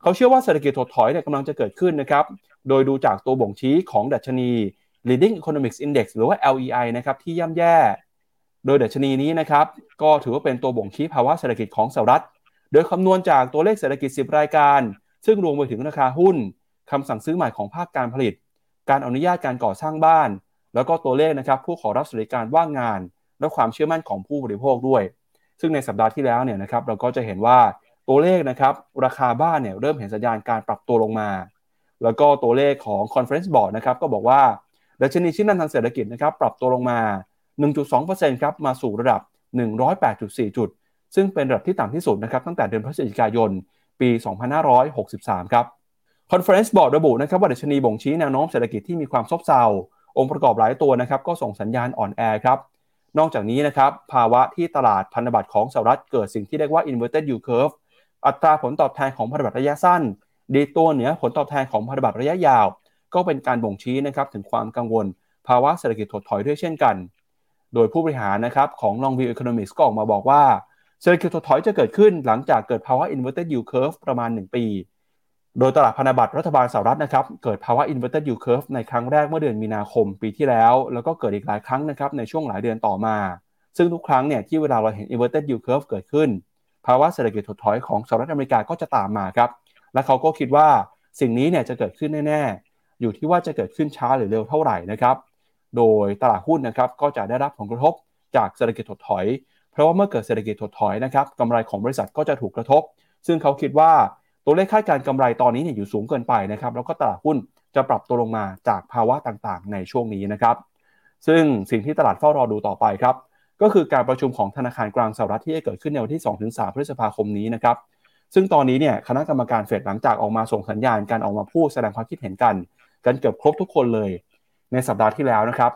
เขาเชื่อว่าเศรษฐกิจถดถอยเนี่ยกำลังจะเกิดขึ้นนะครับ โดยดูจากตัวบ่งชี้ของดัชนี leading economics index หรือว่า LEI นะครับที่ย่ำแย่ โดยดัชนีนี้นะครับ ก็ถือว่าเป็นตัวบ่งชี้ภาวะเศรษฐกิจของสหรัฐ โดยคำนวณจากตัวเลขเศรษฐกิจ 10 รายการ ซึ่งรวมไปถึงราคาหุ้นคำสั่งซื้อใหม่ของภาคการผลิต การอนุญาตการก่อสร้างบ้าน แล้วก็ตัวเลขนะครับผู้ขอรับสวัสดิการว่างงาน และความเชื่อมั่นของผู้บริโภคด้วย ซึ่งในสัปดาห์ที่แล้วเนี่ยนะครับเราก็จะเห็นว่า ตัวเลขนะครับราคาบ้านเนี่ยเริ่มเห็นสัญญาณการปรับตัวลงมา แล้วก็ตัวเลขของ Conference Board นะครับก็บอกว่าดัชนีชิ้นนันทางเศรษฐกิจนะครับปรับตัวลงมา 1.2%ครับมาสู่ระดับ 108.4 จุด ซึ่งเป็นระดับที่ต่ำที่สุดนะครับตั้งแต่เดือนพฤศจิกายน ปี 2563 ครับ Conference Board ระบุนะครับว่าดัชนีบ่งชี้แนวโน้มเศรษฐกิจที่มีความซบเซาองค์ประกอบหลายตัวนะครับก็ส่งสัญญาณอ่อนแอครับนอกจากนี้นะครับภาวะที่ตลาดพันธบัตรของสหรัฐเกิดสิ่งที่เรียกว่า inverted yield curve อัตราผลตอบแทนของพันธบัตรระยะสั้น ดีตัวเหนือผลตอบแทนของพันธบัตรระยะยาว ก็เป็นการบ่งชี้นะครับถึงความกังวล ภาวะเศรษฐกิจถดถอยด้วยเช่นกัน โดยผู้บริหารนะครับของ Longview Economics ก็ออกมาบอกว่าเศรษฐกิจถดถอยจะเกิดขึ้นหลังจากเกิดภาวะ inverted yield curve ประมาณ 1 ปี โดยตลาดพันธบัตรรัฐบาลสหรัฐนะครับเกิดภาวะ inverted yield curve ในครั้งแรกเมื่อเดือนมีนาคมปีที่แล้ว แล้วก็เกิดอีกหลายครั้งนะครับในช่วงหลายเดือนต่อมา ซึ่งทุกครั้งเนี่ยที่เวลาเราเห็น inverted yield curve เกิดขึ้น ภาวะเศรษฐกิจถดถอยของสหรัฐอเมริกาก็จะตามมาครับ และเขาก็คิดว่าสิ่งนี้เนี่ยจะเกิดขึ้นแน่ๆ อยู่ที่ว่าจะเกิดขึ้นช้าหรือเร็วเท่าไหร่นะครับ โดยตลาดหุ้นนะครับก็จะได้รับผลกระทบจากเศรษฐกิจถดถอย เพราะว่าเมื่อเกิดเศรษฐกิจถดถอยนะครับกำไรของบริษัทก็จะถูกกระทบ ซึ่งเขาคิดว่าตัวเลขคาดการกำไรตอนนี้เนี่ยอยู่สูงเกินไปนะครับ แล้วก็ตลาดหุ้นจะปรับตัวลงมาจากภาวะต่างๆ ในช่วงนี้นะครับ ซึ่งสิ่งที่ตลาดเฝ้ารอดูต่อไปครับ ก็คือการประชุมของธนาคารกลางสหรัฐที่จะเกิดขึ้นในวันที่ 2-3 พฤษภาคมนี้นะครับ ซึ่งตอนนี้เนี่ยคณะกรรมการเฟดหลังจากออกมาส่งสัญญาณการออกมาพูดแสดงความคิดเห็นกัน กันเกือบครบทุกคนเลย ในสัปดาห์ที่แล้วนะครับ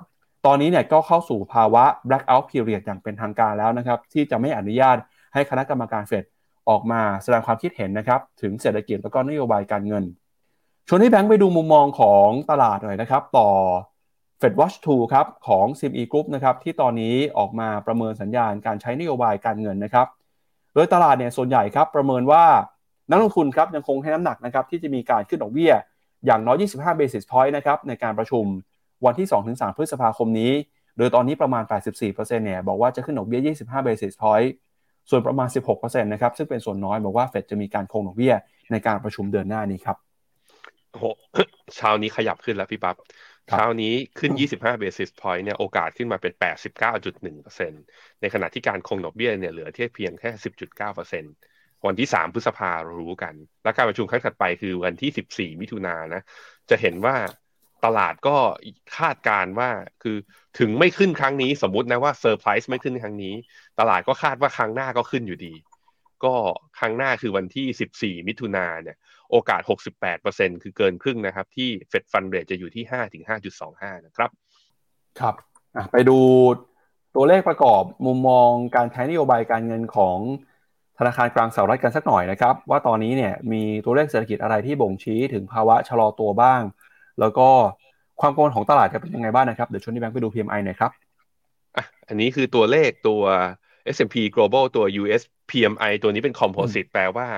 ตอนนี้เนี่ยก็เข้าสู่ภาวะ blackout period อย่างเป็นทางการแล้วนะครับ ที่จะไม่อนุญาตให้คณะกรรมการเฟดออกมาแสดงความคิดเห็นนะครับถึงเศรษฐกิจแล้วก็นโยบายการเงินชวนให้แบงค์ไปดูมุมมองของตลาดหน่อยนะครับ ต่อ Fed Watch 2ครับของ CME Group นะครับที่ตอนนี้ออกมาประเมินสัญญาณการใช้นโยบายการเงินนะครับโดยตลาดเนี่ยส่วนใหญ่ครับประเมินว่านักลงทุนครับยังคงให้น้ำหนักนะครับที่จะมีการขึ้นดอกเบี้ย อย่างน้อย 25 basis point นะครับในการประชุมวันที่ 2-3 พฤษภาคมนี้ โดยตอนนี้ประมาณ 84%เนี่ยบอกว่าจะขึ้นดอกเบี้ย 25 basis point ส่วนประมาณ 16%นะครับซึ่งเป็นส่วนน้อยบอกว่าเฟดจะมีการคงดอกเบี้ยในการประชุมเดือนหน้านี้ครับโอ้โหเช้านี้ขยับขึ้นแล้วพี่ปับ๊บ เช้านี้ขึ้น 25 basis point เนี่ยโอกาสขึ้นมาเป็น 89.1%ในขณะที่การคงดอกเบี้ยเนี่ยเหลือเทียบเพียงแค่ 10.9%วันที่ 3 พฤษภาเรารู้กัน และการประชุมครั้งถัดไปคือวันที่ 14 มิถุนายนนะ จะเห็นว่าตลาดก็คาดการว่าคือถึงไม่ขึ้นครั้งนี้สมมตินะว่าเซอร์ไพรส์ไม่ขึ้นครั้งนี้ ตลาดก็คาดว่าครั้งหน้าก็ขึ้นอยู่ดี ก็ครั้งหน้าคือวันที่ 14 มิถุนายนเนี่ย โอกาส 68%คือเกินครึ่งนะครับ ที่เฟดฟันเรทจะอยู่ที่ 5-5.25 นะครับ ครับไปดูตัวเลขประกอบมุมมองการใช้นโยบายการเงินของธนาคารกลางสหรัฐกันสักหน่อยนะครับ ว่าตอนนี้เนี่ยมีตัวเลขเศรษฐกิจอะไรที่บ่งชี้ถึงภาวะชะลอตัวบ้าง แล้วก็ความกังวลของตลาดจะเป็นยังไงบ้างนะครับ เดี๋ยวชวนที่แบงค์ไปดู PMI หน่อยครับอะอันนี้คือตัวเลขตัว S&P Global ตัว US PMI ตัวนี้เป็น Composite แปลว่า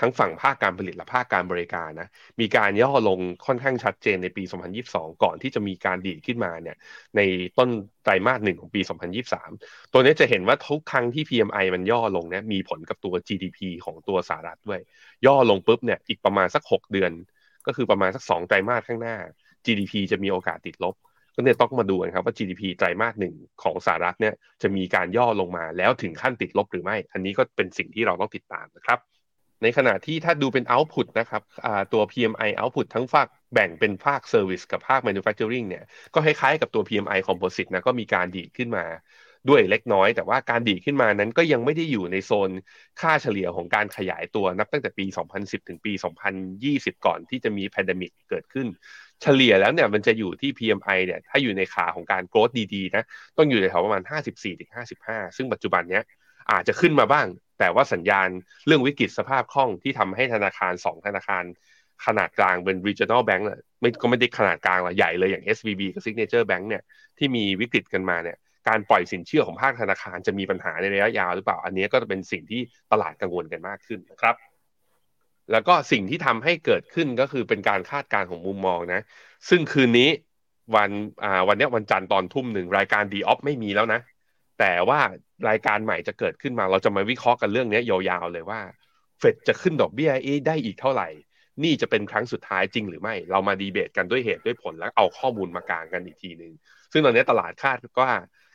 ทั้งฝั่งภาคการผลิตและภาคการบริการนะ มีการย่อลงค่อนข้างชัดเจนในปี 2022 ก่อนที่จะมีการดีดขึ้นมาเนี่ยในต้นไตรมาสหนึ่งของปี 2023 ตัวนี้จะเห็นว่าทุกครั้งที่ PMI มันย่อลงเนี่ยมีผลกับตัว GDP ของตัวสหรัฐด้วย ย่อลงปุ๊บเนี่ยอีกประมาณสัก 6 เดือน ก็คือประมาณสัก 2 ไตรมาสข้างหน้า GDP จะมีโอกาสติดลบ ก็เนี่ยต้องมาดูกันครับว่า GDP ไตรมาสหนึ่งของสหรัฐเนี่ยจะมีการย่อลงมาแล้วถึงขั้นติดลบหรือไม่ อันนี้ก็เป็นสิ่งที่เราต้องติดตามนะครับ ในขณะที่ถ้าดูเป็น output นะครับตัว PMI output ทั้งภาคแบ่งเป็นภาค service กับภาค manufacturing เนี่ยก็คล้ายๆกับตัว PMI composite นะก็มีการดีดขึ้นมา ด้วยเล็กน้อย แต่ว่าการดีดขึ้นมานั้นก็ยังไม่ได้อยู่ในโซนค่าเฉลี่ยของการขยายตัวนับตั้งแต่ปี 2010 ถึงปี 2020 ก่อนที่จะมี pandemic เกิดขึ้น เฉลี่ยแล้วเนี่ยมันจะอยู่ที่ PMI เนี่ยถ้าอยู่ในขาของการ growth ดีๆนะต้องอยู่ในแถวประมาณ 54-55 ซึ่งปัจจุบันเนี้ยอาจจะขึ้นมาบ้าง แต่ว่าสัญญาณเรื่องวิกฤตสภาพคล่องที่ทำให้ธนาคารสองธนาคาร ขนาดกลางเป็น regional bank เนี่ยไม่ก็ไม่ได้ขนาดกลางหรอกใหญ่เลยอย่าง SVB กับ Signature Bank เนี่ยที่มีวิกฤตกันมาเนี่ย การปล่อยสินเชื่อของภาคธนาคารจะมีปัญหาในระยะยาวหรือเปล่า อันนี้ก็จะเป็นสิ่งที่ตลาดกังวลกันมากขึ้นนะครับ แล้วก็สิ่งที่ทำให้เกิดขึ้นก็คือเป็นการคาดการณ์ของมุมมองนะ ซึ่งคืนนี้วันอ่าวันนี้วันจันทร์ตอนทุ่มหนึ่งรายการดีออฟไม่มีแล้วนะ แต่ว่ารายการใหม่จะเกิดขึ้นมา เราจะมาวิเคราะห์กันเรื่องนี้ยาวๆเลยว่าเฟดจะขึ้นดอกเบี้ยได้อีกเท่าไหร่ นี่จะเป็นครั้งสุดท้ายจริงหรือไม่ เรามาดีเบตกันด้วยเหตุด้วยผลแล้วเอาข้อมูลมากางกันอีกทีหนึ่งซึ่งตอนนี้ตลาดคาดว่า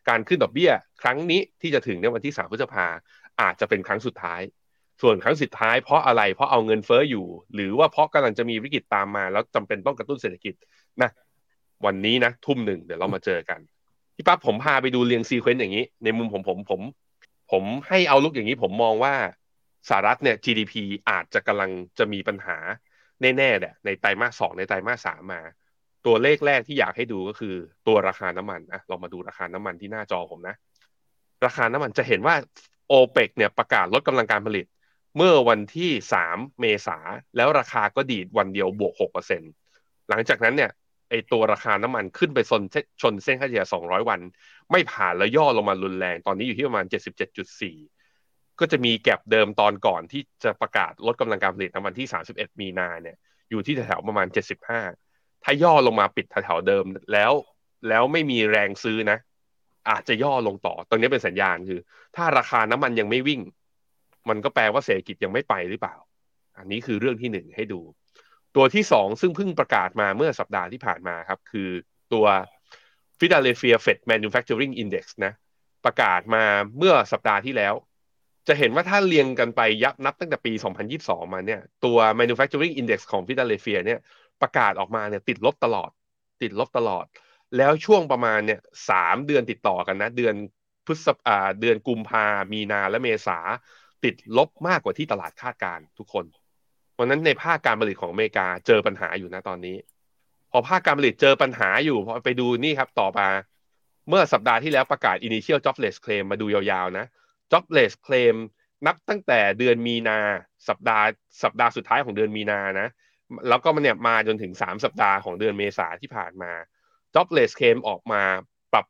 การขึ้นดอกเบี้ย ครั้งนี้ที่จะถึงในวันที่สามพฤษภาอาจจะเป็นครั้งสุดท้าย ส่วนครั้งสุดท้ายเพราะอะไรเพราะเอาเงินเฟ้ออยู่ หรือว่าเพราะกำลังจะมีวิกฤตตามมา แล้วจำเป็นต้องกระตุ้นเศรษฐกิจนะวันนี้นะทุ่มหนึ่งเดี๋ยวเรามาเจอกันพี่ปั๊บผมพาไปดูเรียงซีเควนต์อย่างนี้ ในมุมผมผมผม ผมให้เอาลุกอย่างนี้ผมมองว่าสหรัฐเนี่ย GDP อาจจะกำลังจะมีปัญหาแน่ๆแหละในไตรมาสสองในไตรมาสสามมา ตัวเลขแรกที่อยากให้ดูก็คือ ตัวราคาน้ำมันอะเรามาดูราคาน้ำมันที่หน้าจอผมนะ ราคาน้ำมันจะเห็นว่าโอเปกเนี่ยประกาศลดกำลังการผลิต เมื่อวันที่ 3 เมษาแล้วราคาก็ดีดวันเดียวบวก 6%หลังจากนั้นเนี่ยไอตัวราคาน้ำมันขึ้นไปชนชนเส้นค่าเฉลี่ย 200 วัน ไม่ผ่านแล้วย่อลงมารุนแรง ตอนนี้อยู่ที่ประมาณ 77.4 ก็จะมีแก็บเดิมตอนก่อนที่จะประกาศลดกำลังการผลิตในวันที่ 31 มีนาเนี่ย อยู่ที่แถวๆประมาณ 75 ถ้าย่อลงมาปิดแถวๆเดิมแล้วแล้วไม่มีแรงซื้อนะ อาจจะย่อลงต่อ ตรงนี้เป็นสัญญาณคือ ถ้าราคาน้ำมันยังไม่วิ่ง มันก็แปลว่าเศรษฐกิจยังไม่ไปหรือเปล่า อันนี้คือเรื่องที่หนึ่งให้ดู ตัวที่สองซึ่งเพิ่งประกาศมาเมื่อสัปดาห์ที่ผ่านมาครับ คือตัว Philadelphia Fed Manufacturing Index นะ ประกาศมาเมื่อสัปดาห์ที่แล้ว จะเห็นว่าถ้าเรียงกันไปยับนับตั้งแต่ปี 2022 มาเนี่ย ตัว Manufacturing Index ของ Philadelphia เนี่ย ประกาศออกมาเนี่ยติดลบตลอด ติดลบตลอด แล้วช่วงประมาณเนี่ยสามเดือนติดต่อกันนะ เดือนพฤษภาเดือนกุมภามีนาและเมษาติดลบมากกว่าที่ตลาดคาดการทุกคนเพราะนั้นในภาคการผลิตของอเมริกาเจอปัญหาอยู่นะตอนนี้ พอภาคการผลิตเจอปัญหาอยู่พอไปดูนี่ครับต่อมาเมื่อสัปดาห์ที่แล้วประกาศ initial jobless claim มาดูยาวๆนะ jobless claim นับตั้งแต่เดือนมีนา สัปดาห์สัปดาห์สุดท้ายของเดือนมีนานะ แล้วก็มันเนี่ยมาจนถึง 3 สัปดาห์ของเดือนเมษาที่ผ่านมา jobless claim ออกมาปรับ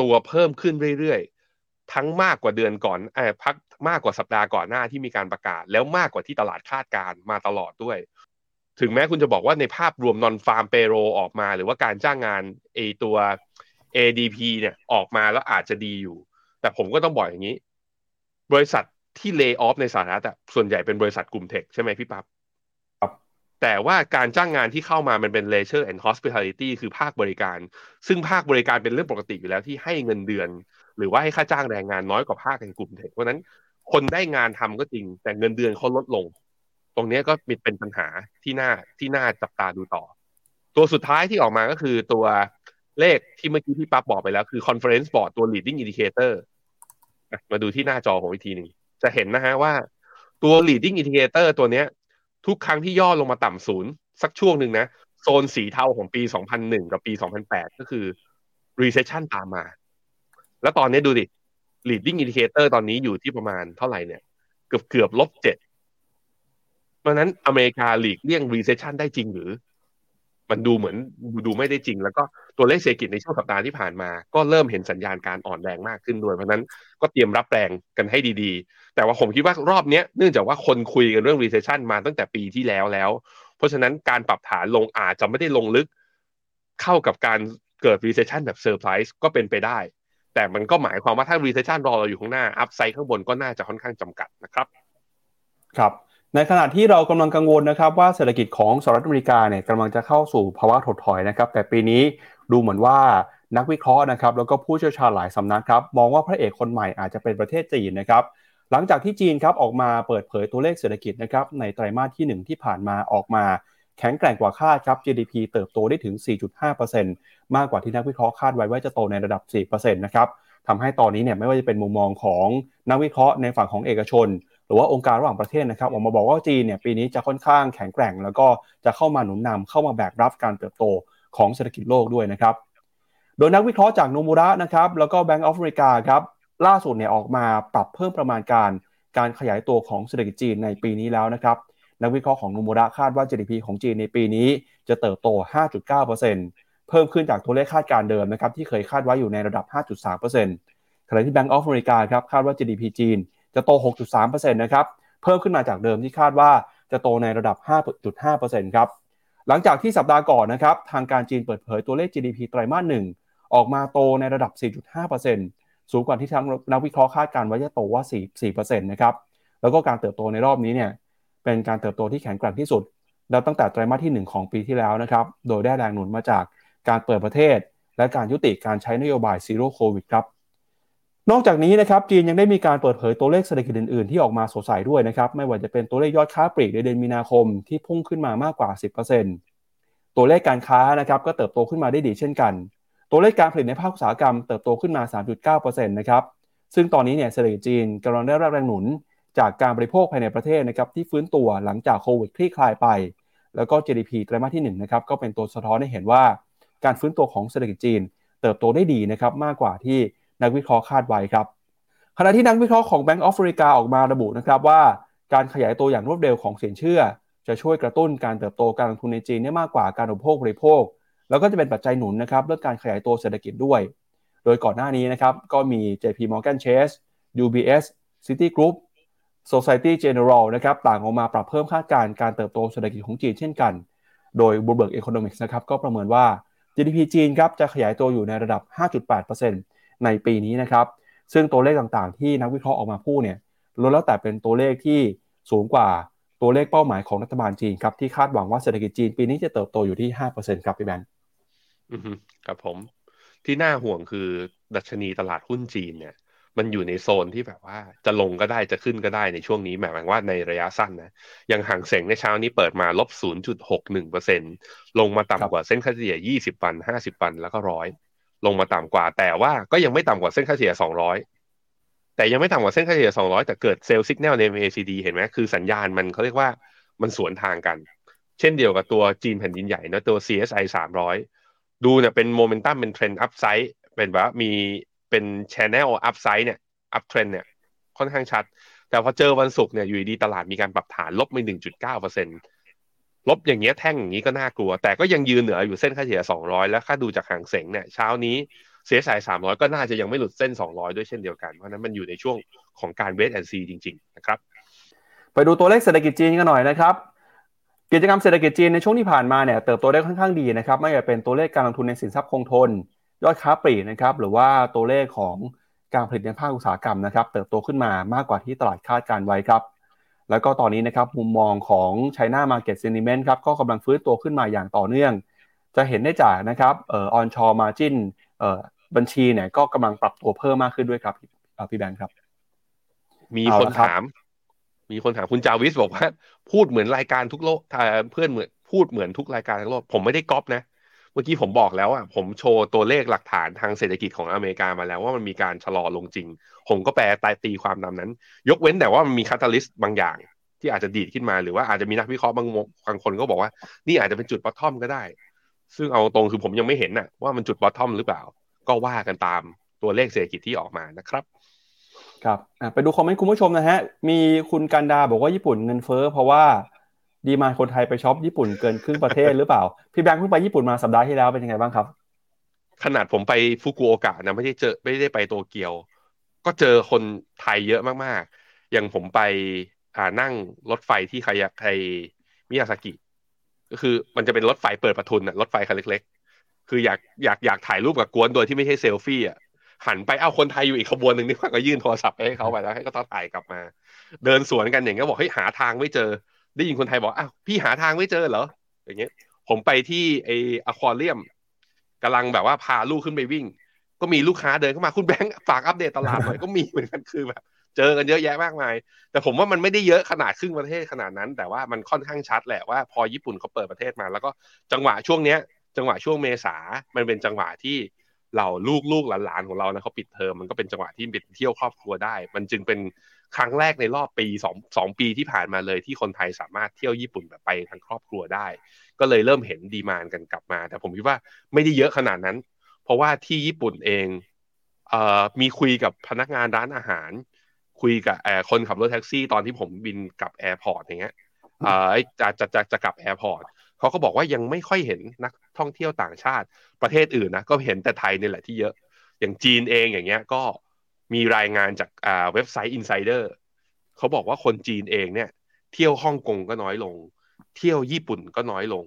ตัวเพิ่มขึ้นเรื่อยๆ ทั้งมากกว่าเดือนก่อนเออพักมากกว่าสัปดาห์ก่อนหน้าที่มีการประกาศ แล้วมากกว่าที่ตลาดคาดการมาตลอดด้วย ถึงแม้คุณจะบอกว่าในภาพรวม non farm payroll ออกมา หรือว่าการจ้างงานไอตัว ADP เนี่ยออกมาแล้วอาจจะดีอยู่ แต่ผมก็ต้องบอกอย่างนี้ บริษัทที่เลิกออฟในสหรัฐส่วนใหญ่เป็นบริษัทกลุ่มเทคใช่ไหมพี่ปับ๊บ แต่ว่าการจ้างงานที่เข้ามามันเป็น leisure and hospitality คือภาคบริการ ซึ่งภาคบริการเป็นเรื่องปกติอยู่แล้วที่ให้เงินเดือน หรือว่าให้ค่าจ้างแรงงานน้อยกว่าภาคในกลุ่มเทคเพราะนั้นคนได้งานทำก็จริง แต่เงินเดือนเขาลดลง ตรงนี้ก็มีเป็นปัญหาที่น่าที่น่าจับตาดูต่อ ตัวสุดท้ายที่ออกมาก็คือตัวเลขที่เมื่อกี้พี่ปั๊บบอกไปแล้วคือ conference board ตัว leading indicator มาดูที่หน้าจอของอีกทีหนึ่งจะเห็นนะฮะว่าตัว leading indicator ตัวเนี้ย ทุกครั้งที่ย่อลงมาต่ำศูนย์สักช่วงหนึ่งนะ โซนสีเทาของปี 2001 กับปี 2008 ก็คือ recession ตามมา แล้วตอนนี้ดูดิ leading indicator ตอนนี้อยู่ที่ประมาณเท่าไหร่เนี่ย เกือบเกือบลบเจ็ดเพราะนั้นอเมริกาหลีกเลี่ยง recession ได้จริงหรือ มันดูเหมือนดูไม่ได้จริง แล้วก็ตัวเลขเศรษฐกิจในช่วงสัปดาห์ที่ผ่านมา ก็เริ่มเห็นสัญญาณการอ่อนแรงมากขึ้นด้วย เพราะนั้นก็เตรียมรับแรงกันให้ดีๆ แต่ว่าผมคิดว่ารอบนี้เนื่องจากว่าคนคุยกันเรื่อง recession มาตั้งแต่ปีที่แล้วแล้ว เพราะฉะนั้นการปรับฐานลงอาจจะไม่ได้ลงลึก เข้ากับการเกิด recession แบบเซอร์ไพรส์ก็เป็นไปได้ แต่มันก็หมายความว่าถ้า recession รอเราอยู่ข้างหน้า upside ข้างบนก็น่าจะค่อนข้างจำกัดนะครับ ครับ ในขณะที่เรากำลังกังวลนะครับว่าเศรษฐกิจของสหรัฐอเมริกาเนี่ยกำลังจะเข้าสู่ภาวะถดถอยนะครับ แต่ปีนี้ดูเหมือนว่านักวิเคราะห์นะครับแล้วก็ผู้เชี่ยวชาญหลายสำนักครับมองว่าพระเอกคนใหม่อาจจะเป็นประเทศจีนนะครับหลังจากที่จีนครับออกมาเปิดเผยตัวเลขเศรษฐกิจนะครับในไตรมาสที่ 1 ที่ผ่านมาออกมา แข็งแกร่งกว่าคาดครับ GDP เติบโตได้ถึง 4.5%มากกว่าที่นักวิเคราะห์คาดไว้ว่าจะโตในระดับ 4%นะครับทำให้ตอนนี้เนี่ยไม่ว่าจะเป็นมุมมองของนักวิเคราะห์ในฝั่งของเอกชน หรือว่าองค์การระหว่างประเทศนะครับออกมาบอกว่าจีนเนี่ยปีนี้จะค่อนข้างแข็งแกร่ง แล้วก็จะเข้ามาหนุนนำเข้ามาแบกรับการเติบโตของเศรษฐกิจโลกด้วยนะครับ โดยนักวิเคราะห์จากโนมูระนะครับแล้วก็ Bank of America ครับล่าสุดเนี่ยออกมาปรับเพิ่มประมาณการ การขยายตัวของเศรษฐกิจจีนในปีนี้แล้วนะครับนักวิเคราะห์ของนูมูระคาดว่า GDP ของจีนในปีนี้จะเติบโต 5.9%เพิ่มขึ้นจากตัวเลขคาดการเดิมนะครับที่เคยคาดไว้อยู่ในระดับ 5.3%ขณะที่ Bank of America ครับคาดว่า GDP จีน จะโต 6.3%นะครับ เพิ่มขึ้นมาจากเดิมที่คาดว่าจะโตในระดับ 5.5%ครับ หลังจากที่สัปดาห์ก่อนนะครับ ทางการจีนเปิดเผยตัวเลข GDP ไตรมาสหนึ่งออกมาโตในระดับ 4.5%สูงกว่าที่ทางนักวิเคราะห์คาดการไว้จะโตว่า4 4%นะครับ แล้วก็การเติบโตในรอบนี้เนี่ย เป็นการเติบโตที่แข็งแกร่งที่สุดแล้วตั้งแต่ไตรมาสที่ 1 ของปีที่แล้วนะครับ โดยได้แรงหนุนมาจากการเปิดประเทศ และการยุติการใช้นโยบายซีโร่โควิดครับ นอกจากนี้นะครับจีนยังได้มีการเปิดเผยตัวเลขเศรษฐกิจอื่นๆ ที่ออกมาสดใสด้วยนะครับไม่ว่าจะเป็นตัวเลขยอดค้าปลีกในเดือนมีนาคมที่พุ่งขึ้นมามากกว่า 10%ตัวเลขการค้านะครับก็เติบโตขึ้นมาได้ดีเช่นกัน ตัวเลขการผลิตในภาคอุตสาหกรรมเติบโตขึ้นมา 3.9%นะครับซึ่งตอนนี้เนี่ยเศรษฐกิจจีนกำลังได้รับแรงหนุน จากการบริโภคภายในประเทศนะครับที่ฟื้นตัวหลังจากโควิดคลี่คลายไป แล้วก็ GDP ไตรมาสที่1นะครับก็เป็นตัวสะท้อนให้เห็นว่า การฟื้นตัวของเศรษฐกิจจีน เติบโตได้ดีนะครับมากกว่าที่ นักวิเคราะห์คาดไว้ครับ ขณะที่นักวิเคราะห์ของ Bank of America ออกมาระบุนะครับว่า การขยายตัวอย่างรวดเร็วของสินเชื่อ จะช่วยกระตุ้นการเติบโตการลงทุนในจีนได้มากกว่าการอุปโภคบริโภค แล้วก็จะเป็นปัจจัยหนุนนะครับเรื่องการขยายตัวเศรษฐกิจด้วย โดยก่อนหน้านี้นะครับก็มี JP Morgan Chase UBS Citigroup Society General นะครับต่างออกมาปรับเพิ่มคาดการณ์การเติบโตเศรษฐกิจของจีนเช่นกัน โดย Bloomberg Economics นะครับก็ประเมินว่า GDP จีนครับจะขยายตัวอยู่ในระดับ 5.8% ในปีนี้นะครับ ซึ่งตัวเลขต่างๆ ที่นักวิเคราะห์ออกมาพูดเนี่ยล้วนแล้วแต่เป็นตัวเลขที่สูงกว่าตัวเลขเป้าหมายของรัฐบาลจีนครับที่คาดหวังว่าเศรษฐกิจจีนปีนี้จะเติบโตอยู่ที่5%ครับพี่แบงค์อือฮึครับผมที่น่าห่วงคือดัชนีตลาดหุ้นจีนเนี่ย มันอยู่ในโซนที่แบบว่าจะลงก็ได้จะขึ้นก็ได้ในช่วงนี้หมายความว่าในระยะสั้นนะอย่างห่างเสงในเช้านี้เปิดมาลบ 0.61%ลงมาต่ำกว่าเส้นค่าเฉลี่ย 20 วัน 50 วันแล้วก็ร้อย ลงมาต่ำกว่า แต่ว่าก็ยังไม่ต่ำกว่าเส้นค่าเฉลี่ย 200 แต่ยังไม่ต่ำกว่าเส้นค่าเฉลี่ย 200 แต่เกิดเซลล์สัญญาณใน MACD เห็นไหมคือสัญญาณมันเขาเรียกว่ามันสวนทางกัน เช่นเดียวกับตัวจีนแผ่นดินใหญ่นะตัว CSI 300 ดูเนี่ยเป็นโมเมนตัมเป็น trend upside เป็นแบบมีเป็น channel upside เนี่ย uptrend เนี่ยค่อนข้างชัด แต่พอเจอวันศุกร์เนี่ยอยู่ดีตลาดมีการปรับฐานลบไป1.9% ลบอย่างเงี้ยแท่งอย่างนี้ก็น่ากลัว แต่ก็ยังยืนเหนืออยู่เส้นค่าเฉลี่ย 200 แล้วค่าดูจากฮั่งเส็งเนี่ยเช้านี้ CSI 300 ก็น่าจะยังไม่หลุดเส้น 200 ด้วยเช่นเดียวกัน เพราะนั้นมันอยู่ในช่วงของการ wait and see จริง ๆ นะครับ ไปดูตัวเลขเศรษฐกิจจีนกันหน่อยนะครับ กิจกรรมเศรษฐกิจจีนในช่วงที่ผ่านมาเนี่ยเติบโตได้ค่อนข้างดีนะครับ ไม่ว่าเป็นตัวเลขการลงทุนในสินทรัพย์คงทน ยอดค้าปลีกนะครับ หรือว่าตัวเลขของการผลิตในภาคอุตสาหกรรมนะครับ เติบโตขึ้นมามากกว่าที่ตลาดคาดการไว้ครับ แล้วก็ตอนนี้นะครับมุมมองของ China Market Sentiment ครับก็กำลังฟื้นตัวขึ้นมาอย่างต่อเนื่อง จะเห็นได้จากนะครับเอ่อ on shore margin เอ่อบัญชีเนี่ยก็กำลังปรับตัวเพิ่มมากขึ้นด้วยครับพี่แบงค์ครับ มีคนถาม มีคนถามคุณจาวิสบอกว่า พูดเหมือนรายการทุกโลกเพื่อนเหมือนพูดเหมือนทุกรายการทั้งโลก ผมไม่ได้ก๊อปนะเมื่อกี้ผมบอกแล้วอะผมโชว์ตัวเลขหลักฐานทางเศรษฐกิจของอเมริกามาแล้วว่ามันมีการชะลอลงจริง ผมก็แปลตามตีความตามนั้น ยกเว้นแต่ว่ามันมี catalyst บางอย่าง ที่อาจจะดีดขึ้นมาหรือว่าอาจจะมีนักวิเคราะห์บางบางคนก็บอกว่า นี่อาจจะเป็นจุด bottom ก็ได้ ซึ่งเอาตรงคือผมยังไม่เห็นน่ะ ว่ามันจุด bottom หรือเปล่า ก็ว่ากันตามตัวเลขเศรษฐกิจที่ออกมานะครับครับไปดูคอมเมนต์คุณผู้ชมนะฮะ มีคุณกันดาบอกว่าญี่ปุ่นเงินเฟ้อเพราะว่า ดีมาคนไทยไปช็อปญี่ปุ่นเกินครึ่งประเทศหรือเปล่า พี่แบงค์เพิ่งไปญี่ปุ่นมาสัปดาห์ที่แล้วเป็นยังไงบ้างครับ ขนาดผมไปฟุกุโอกะนะไม่ได้เจอไม่ได้ไปโตเกียว ก็เจอคนไทยเยอะมากๆ อย่างผมไปอ่านั่งรถไฟที่คายาไคมิยาซากิ ก็คือมันจะเป็นรถไฟเปิดประทุนอะรถไฟคันเล็ก ๆ คืออยากอยากอยากถ่ายรูปกับกวนโดยที่ไม่ใช่เซลฟี่อะหันไปเอ้าคนไทยอยู่อีกขบวนหนึ่งนี่ก็ยื่นโทรศัพท์ให้เขาไปแล้วให้ก็ต้องถ่ายกลับมา เดินสวนกันอย่างเงี้ยบอกเฮ้ยหาทางไม่เจอ ได้ยินคนไทยบอกอ้าวพี่หาทางไม่เจอเหรออย่างเงี้ย ผมไปที่ไออะควาเรียมกำลังแบบว่าพาลูกขึ้นไปวิ่ง ก็มีลูกค้าเดินเข้ามาคุณแบงค์ฝากอัปเดตตลาดหน่อยก็มีเหมือนกันคือแบบเจอกันเยอะแยะมากมาย แต่ผมว่ามันไม่ได้เยอะขนาดครึ่งประเทศขนาดนั้น แต่ว่ามันค่อนข้างชัดแหละว่าพอญี่ปุ่นเขาเปิดประเทศมา แล้วก็จังหวะช่วงเนี้ย จังหวะช่วงเมษา มันเป็นจังหวะที่เราลูกลูกหลานๆของเรานะเขาปิดเทอมมันก็เป็นจังหวะที่เป็นเที่ยวครอบครัวได้ มันจึงเป็น ครั้งแรกในรอบปีสองสองปีที่ผ่านมาเลยที่คนไทยสามารถเที่ยวญี่ปุ่นแบบไปทั้งครอบครัวได้ ก็เลยเริ่มเห็นดีมานกันกลับมา แต่ผมคิดว่าไม่ได้เยอะขนาดนั้น เพราะว่าที่ญี่ปุ่นเองเอ่อมีคุยกับพนักงานร้านอาหาร คุยกับเอ่อคนขับรถแท็กซี่ตอนที่ผมบินกลับ airport อย่างเงี้ยอ่าจะจะจะจะกลับ airport เขาก็บอกว่ายังไม่ค่อยเห็นนักท่องเที่ยวต่างชาติประเทศอื่นนะก็เห็นแต่ไทยนี่แหละที่เยอะ อย่างจีนเองอย่างเงี้ยก็ มีรายงานจากอ่าเว็บไซต์ Insider เขาบอกว่าคนจีนเองเนี่ย เที่ยวฮ่องกงก็น้อยลง เที่ยวญี่ปุ่นก็น้อยลง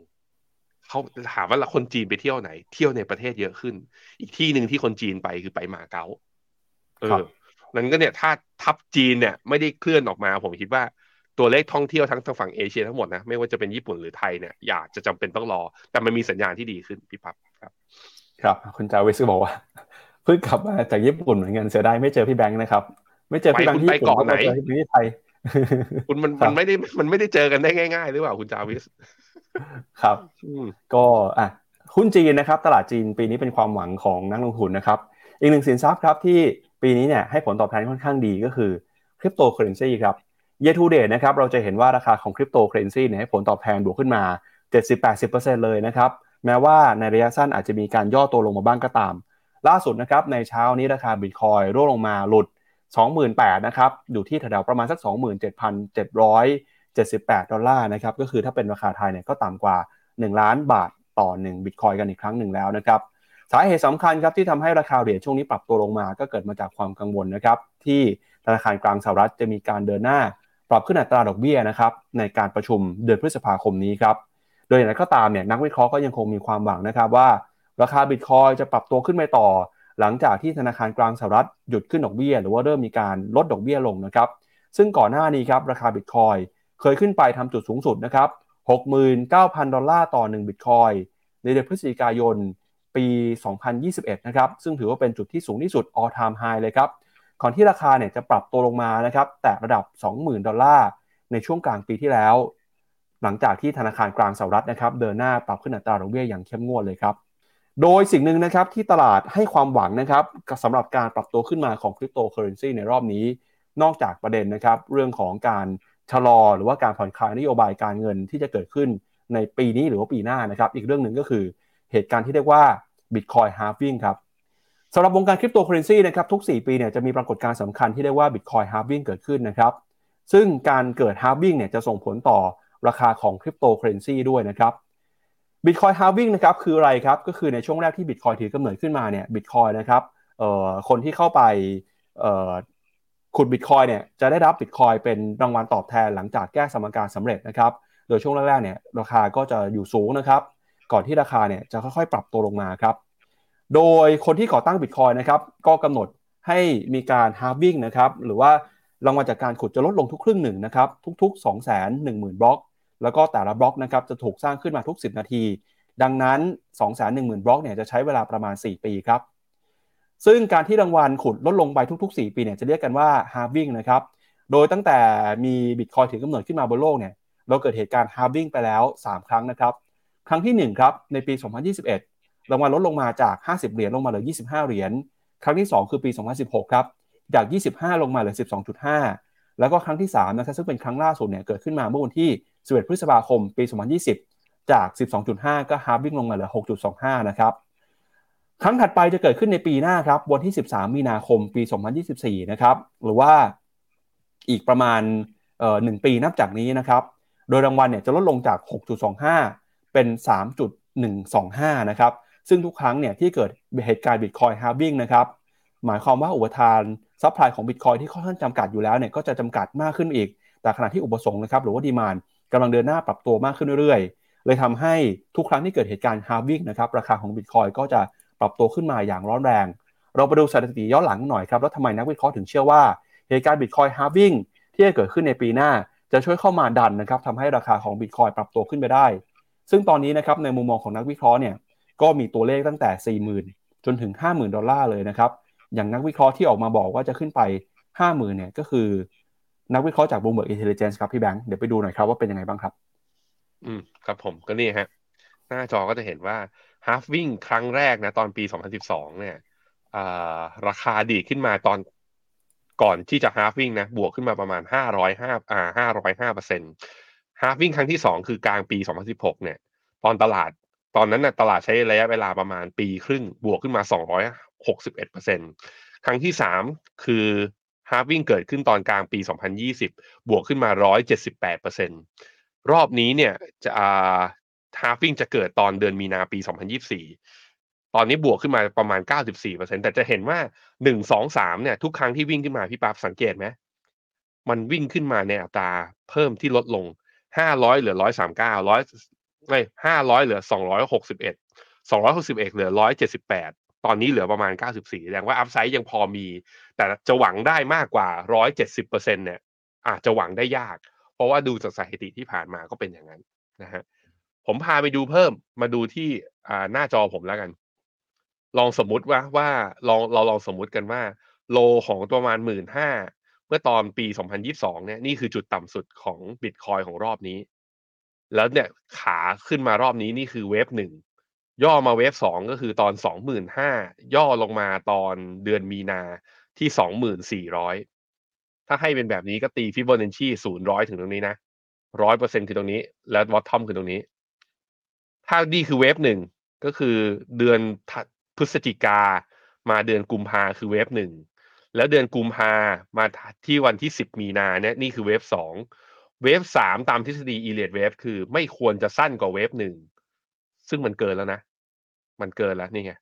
เขาถามว่าคนจีนไปเที่ยวไหน เที่ยวในประเทศเยอะขึ้น อีกที่หนึ่งที่คนจีนไปคือไปมาเก๊าเออนั้นก็เนี่ยถ้าทับจีนเนี่ยไม่ได้เคลื่อนออกมา ผมคิดว่าตัวเลขท่องเที่ยวทั้งทางฝั่งเอเชียทั้งหมดนะไม่ว่าจะเป็นญี่ปุ่นหรือไทยเนี่ยอยากจะจำเป็นต้องรอ แต่มันมีสัญญาณที่ดีขึ้นพี่ปั๊บครับ ครับ คุณจาวิสก็บอกว่า เพิ่งกลับมาจากญี่ปุ่นเหมือนกันเสียดายไม่เจอพี่แบงค์นะครับ ไม่เจอพี่แบงค์ที่ญี่ปุ่นก็เจอที่ไทยคุณมันมันไม่ได้มันไม่ได้เจอกันได้ง่าย ๆ หรือเปล่าคุณจาวิสครับก็อะหุ้นจีนนะครับ ตลาดจีนปีนี้เป็นความหวังของนักลงทุนนะครับ อีกหนึ่งสินทรัพย์ครับที่ปีนี้เนี่ยให้ผลตอบแทนค่อนข้างดีก็คือคริปโตเคอเรนซีครับ year to date นะครับเราจะเห็นว่าราคาของคริปโตเคอเรนซีเนี่ยให้ผลตอบแทนบวกขึ้นมา 70-80%เลยนะครับ แม้ว่าในระยะสั้นอาจจะมีการย่อตัวลงมาบ้างก็ตาม ล่าสุดนะครับในเช้านี้ราคาบิตคอยน์ร่วงลงมาหลุด 28,000นะครับอยู่ที่แถวๆประมาณสัก 27,778 ดอลลาร์นะครับก็คือถ้าเป็นราคาไทยเนี่ยก็ต่ำกว่า 1 ล้านบาทต่อ1บิตคอยกันอีกครั้งหนึ่งแล้วนะครับสาเหตุสำคัญครับที่ทำให้ราคาเหรียญช่วงนี้ปรับตัวลงมา ก็เกิดมาจากความกังวลนะครับที่ธนาคารกลางสหรัฐจะมีการเดินหน้า ปรับขึ้นอัตราดอกเบี้ยนะครับในการประชุมเดือนพฤษภาคมนี้ครับโดยอย่างไรก็ตามเนี่ยนักวิเคราะห์ก็ยังคงมีความหวังนะครับว่า ราคาบิตคอยจะปรับตัวขึ้นไปต่อ หลังจากที่ธนาคารกลางสหรัฐหยุดขึ้นดอกเบี้ย หรือว่าเริ่มมีการลดดอกเบี้ยลงนะครับ ซึ่งก่อนหน้านี้ครับราคาบิตคอยเคยขึ้นไปทำจุดสูงสุดนะครับ69,000 ดอลลาร์ต่อ 1 บิตคอยในเดือนพฤศจิกายนปี 2021 นะครับ ซึ่งถือว่าเป็นจุดที่สูงที่สุด all time high เลยครับ ก่อนที่ราคาเนี่ยจะปรับตัวลงมานะครับ แต่ระดับ 20,000 ดอลลาร์ในช่วงกลางปีที่แล้ว หลังจากที่ธนาคารกลางสหรัฐนะครับ เดินหน้าปรับขึ้นอัตราดอกเบี้ยอย่างเข้มงวดเลยครับ โดยสิ่งหนึ่งนะครับที่ตลาดให้ความหวังนะครับสำหรับการปรับตัวขึ้นมาของคริปโตเคอเรนซีในรอบนี้ นอกจากประเด็นนะครับเรื่องของการชะลอหรือว่าการผ่อนคลายนโยบายการเงินที่จะเกิดขึ้นในปีนี้หรือว่าปีหน้านะครับ อีกเรื่องหนึ่งก็คือเหตุการณ์ที่เรียกว่า Bitcoin halving ครับสำหรับวงการคริปโตเคอเรนซีนะครับทุก 4 ปีเนี่ยจะมีปรากฏการณ์สำคัญที่เรียกว่า Bitcoin halving เกิดขึ้นนะครับซึ่งการเกิด halving เนี่ยจะส่งผลต่อราคาของคริปโตเคอเรนซีด้วยนะครับ Bitcoin halving นะครับคืออะไรครับก็คือในช่วงแรกที่ Bitcoin ถือกำเนิดขึ้นมาเนี่ย Bitcoin นะครับเอ่อคนที่เข้าไปเอ่อขุด Bitcoin เนี่ยจะได้รับ Bitcoin เป็นรางวัลตอบแทนหลังจากแก้สมการสำเร็จนะครับโดยช่วงแรกๆเนี่ยราคาก็จะอยู่สูงนะครับก่อนที่ราคาเนี่ยจะค่อยๆ ปรับตัวลงมาครับโดยคนที่ก่อตั้ง Bitcoin นะครับก็กำหนดให้มีการ halving นะครับหรือว่ารางวัลจากการขุดจะลดลงทุกครึ่งหนึ่งนะครับทุกๆ 2 1 0 0 0 0บล็อก แล้วก็แต่ละบล็อกนะครับจะถูกสร้างขึ้นมาทุก 10 นาที ดังนั้น 2 1 0 0 0 0 บล็อกเนี่ยจะใช้เวลาประมาณ 4 ปีครับ ซึ่งการที่รางวัลขุดลดลงไปทุก ๆ 4 ปีเนี่ยจะเรียกกันว่า halving นะครับ โดยตั้งแต่มี Bitcoin ถือกำเนิดขึ้นมาบนโลกเนี่ยเราเกิดเหตุการณ์ halving ไปแล้ว 3 ครั้งนะครับ ครั้งที่1ครับในปี 2021 รางวัลลดลงมาจาก 50 เหรียญลงมาเหลือ 25 เหรียญ ครั้งที่ 2 คือปี 2016 ครับ จาก 25 ลงมาเหลือ 12.5 แล้วก็ครั้งที่3นะครับซึ่งเป็นครั้งล่าสุดเนี่ยเกิดขึ้นมาเมื่อวันที่ 11 พฤษภาคม ปี 2020 จาก 12.5 ก็ฮาร์วิ่งลงมาเหลือ 6.25 นะครับ ครั้งถัดไปจะเกิดขึ้นในปีหน้าครับ วันที่ 13 มีนาคม ปี 2024 นะครับ หรือว่าอีกประมาณเอ่อ1ปีนับจากนี้นะครับ โดยรางวัลเนี่ยจะลดลงจาก 6.25 เป็น 3.125 นะครับ ซึ่งทุกครั้งเนี่ยที่เกิดเหตุการณ์ Bitcoin halving นะครับ หมายความว่าอุปทาน supply ของบิตคอยที่ค่อนข้างจำกัดอยู่แล้วเนี่ยก็จะจำกัดมากขึ้นอีก แต่ขณะที่อุปสงค์นะครับหรือว่า demand กำลังเดินหน้าปรับตัวมากขึ้นเรื่อยๆ เลยทำให้ทุกครั้งที่เกิดเหตุการณ์ halving นะครับราคาของบิตคอยก็จะปรับตัวขึ้นมาอย่างร้อนแรง เราไปดูสถิติย้อนหลังหน่อยครับแล้วทำไมนักวิเคราะห์ถึงเชื่อว่าเหตุการณ์ Bitcoin halving ที่จะเกิดขึ้นในปีหน้าจะช่วยเข้ามาดันนะครับทำให้ราคาของบิตคอยปรับตัวขึ้นไปได้ ซึ่งตอนนี้นะครับในมุมมองของนักวิเคราะห์เนี่ยก็มีตัวเลขตั้งแต่ 40,000 จนถึง 50,000 ดอลลาร์เลยนะครับ อย่างนักวิเคราะห์ที่ออกมาบอกว่าจะขึ้นไป 50,000 เนี่ยก็คือ นักวิเคราะห์จาก Bloomberg Intelligence ครับพี่แบงค์เดี๋ยวไปดูหน่อยครับว่าเป็นยังไงบ้างครับ อืมครับผมก็นี่ฮะ หน้าจอก็จะเห็นว่า halving ครั้งแรกนะตอนปี 2012 เนี่ยราคาดีขึ้นมาตอนก่อนที่จะ halving นะบวกขึ้นมาประมาณ 505อ่า505เปอร์เซ็นต์ halving ครั้งที่สองคือกลางปี 2016 เนี่ย ตอนตลาดตอนนั้นนะตลาดใช้ระยะเวลาประมาณปีครึ่งบวกขึ้นมา 261เปอร์เซ็นต์ครั้งที่สามคือ halving เกิดขึ้นตอนกลางปี 2020 บวกขึ้นมา 178%รอบนี้เนี่ยจะ halving จะเกิดตอนเดือนมีนาปี 2024 ตอนนี้บวกขึ้นมาประมาณ 94%แต่จะเห็นว่า 1 2 3 เนี่ยทุกครั้งที่วิ่งขึ้นมาพี่ปั๊บสังเกตไหมมันวิ่งขึ้นมาในอัตราเพิ่มที่ลดลง 500 เหลือ 139 100ไม่500 เหลือ 261 261 เหลือ 178 ตอนนี้เหลือประมาณ 94 แสดงว่าอัพไซด์ยังพอมี แต่จะหวังได้มากกว่า 170%เนี่ยอาจจะหวังได้ยาก เพราะว่าดูจากสถิติที่ผ่านมาก็เป็นอย่างนั้นนะฮะผมพาไปดูเพิ่มมาดูที่หน้าจอผมแล้วกัน ลองสมมุติว่าว่าลองเราลองสมมุติกันว่า โลของประมาณหมื่นห้าเมื่อตอนปี 2022 เนี่ยนี่คือจุดต่ำสุดของบิตคอยของรอบนี้ แล้วเนี่ยขาขึ้นมารอบนี้นี่คือเวฟหนึ่ง ย่อมาเวฟสองก็คือตอนสองหมื่นห้าย่อลงมาตอนเดือนมีนาที่สองหมื่นสี่ร้อยถ้าให้เป็นแบบนี้ก็ตีฟิบ b o n นชีศูนย์ร้อยถึงตรงนี้นะร้อยเปอร์เซ็นคือตรงนี้ แล้ววอตทอมคือตรงนี้ ถ้านี่คือเวฟหนึ่งก็คือเดือนพฤศจิกามาเดือนกุมภาคือเวฟหนึ่งแล้วเดือนกุมภามาที่วันที่สิบมีนาเนี่ยนี่คือเวฟสองเวฟสามตามทฤษฎีอีเลียดเวฟคือไม่ควรจะสั้นกว่าเวฟหนึ่งซึ่งมันเกินแล้วนะ มันเกินแล้วนี่ไง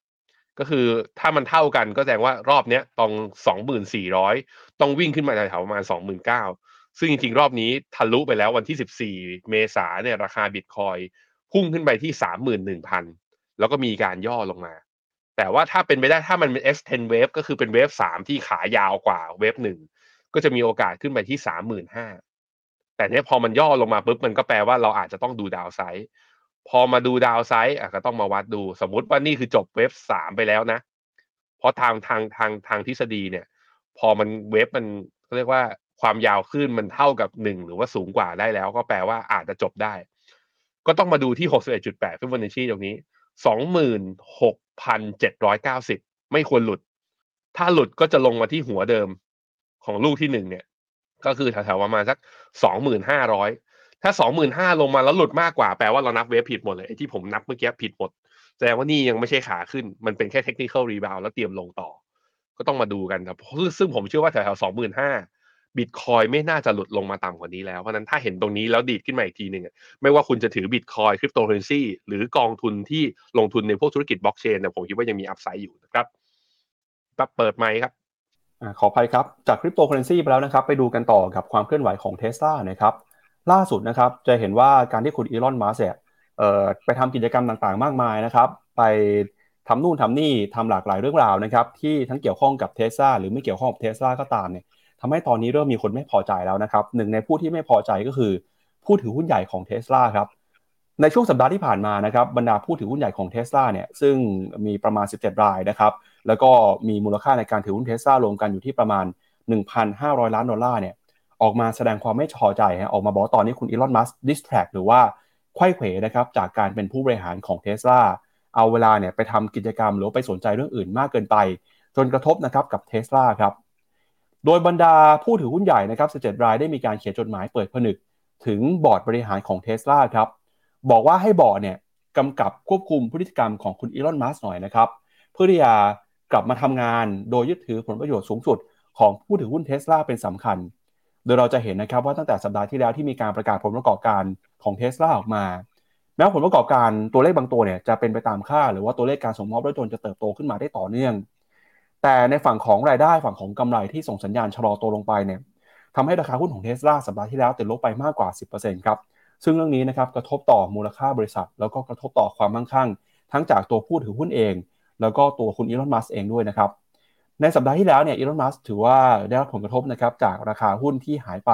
ก็คือถ้ามันเท่ากันก็แสดงว่ารอบเนี้ยตองสองหมื่นสี่ร้อยต้องวิ่งขึ้นมาแถวประมาณสองหมื่นเก้าซึ่งจริงๆ รอบนี้ทะลุไปแล้ววันที่สิบสี่เมษาเนี่ยราคาบิตคอยพุ่งขึ้นไปที่สามหมื่นหนึ่งพันแล้วก็มีการย่อลงมา แต่ว่าถ้าเป็นไปได้ถ้ามันเป็น S10 wave ก็คือเป็นเวฟสามที่ขายาวกว่าเวฟหนึ่งก็จะมีโอกาสขึ้นไปที่สามหมื่นห้าแต่เนี้ยพอมันย่อลงมาปุ๊บมันก็แปลว่าเราอาจจะต้องดูดาวไซด์ พอมาดูดาวไซด์อะก็ต้องมาวัดดู สมมติว่านี่คือจบเวฟสามไปแล้วนะ เพราะทางทางทางทางทฤษฎีเนี่ย พอมันเวฟมันเรียกว่าความยาวขึ้นมันเท่ากับหนึ่งหรือว่าสูงกว่าได้แล้ว ก็แปลว่าอาจจะจบได้ ก็ต้องมาดูที่หกสิบเอ็ดจุดแปดฟิบนัชชีตรงนี้สองหมื่นหกพันเจ็ดร้อยเก้าสิบไม่ควรหลุด ถ้าหลุดก็จะลงมาที่หัวเดิมของลูกที่หนึ่งเนี่ย ก็คือแถวๆประมาณสักสองหมื่นห้าร้อย ถ้าสองหมื่นห้าลงมาแล้วหลุดมากกว่าแปลว่าเรานับเวฟผิดหมดเลยไอ้ที่ผมนับเมื่อกี้ผิดหมดแสดงว่านี่ยังไม่ใช่ขาขึ้น มันเป็นแค่ technical rebound แล้วเตรียมลงต่อ ก็ต้องมาดูกันครับซึ่งผมเชื่อว่าแถวๆสองหมื่นห้าบิตคอยไม่น่าจะหลุดลงมาต่ำกว่านี้แล้ว เพราะนั้นถ้าเห็นตรงนี้แล้วดีดขึ้นมาอีกทีหนึ่งไม่ว่าคุณจะถือบิตคอยคริปโตเคอร์เรนซีหรือกองทุนที่ลงทุนในพวกธุรกิจบล็อกเชนเนี่ยผมคิดว่ายังมี upside อยู่นะครับปับเปิดไหมครับอขออภัยครับ จากคริปโตเคอร์เรนซีไปแล้วนะครับ ไปดูกันต่อกับความเคลื่อนไหวของเทสลานะครับ ล่าสุดนะครับจะเห็นว่าการที่คุณอีลอนมัสก์เอ่อไปทำกิจกรรมต่างๆ มากมายนะครับ ไปทำนู่นทำนี่ทำหลากหลายเรื่องราวนะครับ ที่ทั้งเกี่ยวข้องกับเทสลาหรือไม่เกี่ยวข้องกับเทสลาก็ตามเนี่ยทำให้ตอนนี้เริ่มมีคนไม่พอใจแล้วนะครับหนึ่งในผู้ที่ไม่พอใจก็คือผู้ถือหุ้นใหญ่ของเทสลาครับในช่วงสัปดาห์ที่ผ่านมานะครับบรรดาผู้ถือหุ้นใหญ่ของเทสลาเนี่ยซึ่งมีประมาณ 17 รายนะครับแล้วก็มีมูลค่าในการถือหุ้นเทสลารวมกันอยู่ที่ประมาณ 1,500 ล้านดอลลาร์เนี่ย ออกมาแสดงความไม่พอใจฮะออกมาบอกตอนนี้คุณอีลอนมัสก์ distract หรือว่าไขว้เขวนะครับจากการเป็นผู้บริหารของเทสลาเอาเวลาเนี่ยไปทำกิจกรรมหรือไปสนใจเรื่องอื่นมากเกินไป จนกระทบนะครับกับเทสลาครับ โดยบรรดาผู้ถือหุ้นใหญ่นะครับ17รายได้มีการเขียนจดหมายเปิดผนึก ถึงบอร์ดบริหารของเทสลาครับ บอกว่าให้บอร์ดเนี่ยกำกับควบคุมพฤติกรรมของคุณอีลอน มัสก์หน่อยนะครับ เพื่อที่จะกลับมาทำงานโดยยึดถือผลประโยชน์สูงสุด ของผู้ถือหุ้นเทสลาเป็นสำคัญ ดยเราจะเห็นนะครับว่าตั้งแต่สัปดาห์ที่แล้วที่มีการประกาศผลประกอบการของเทสลาออกมา แม้ผลประกอบการตัวเลขบางตัวเนี่ยจะเป็นไปตามค่า หรือว่าตัวเลขการส่งมอบรถยนต์จะเติบโตขึ้นมาได้ต่อเนื่อง แต่ในฝั่งของรายได้ฝั่งของกำไรที่ส่งสัญญาณชะลอตัวลงไปเนี่ยทำให้ราคาหุ้นของเทสลาสัปดาห์ที่แล้วติดลบไปมากกว่า 10%ครับซึ่งเรื่องนี้นะครับกระทบต่อมูลค่าบริษัท แล้วก็กระทบต่อความมั่งคั่ง ทั้งจากตัวผู้ถือหุ้นเอง แล้วก็ตัวคุณอีลอนมัสเองด้วยนะครับ ในสัปดาห์ที่แล้วเนี่ยอีลอน มัสถือว่าได้รับผลกระทบนะครับจากราคาหุ้นที่หายไป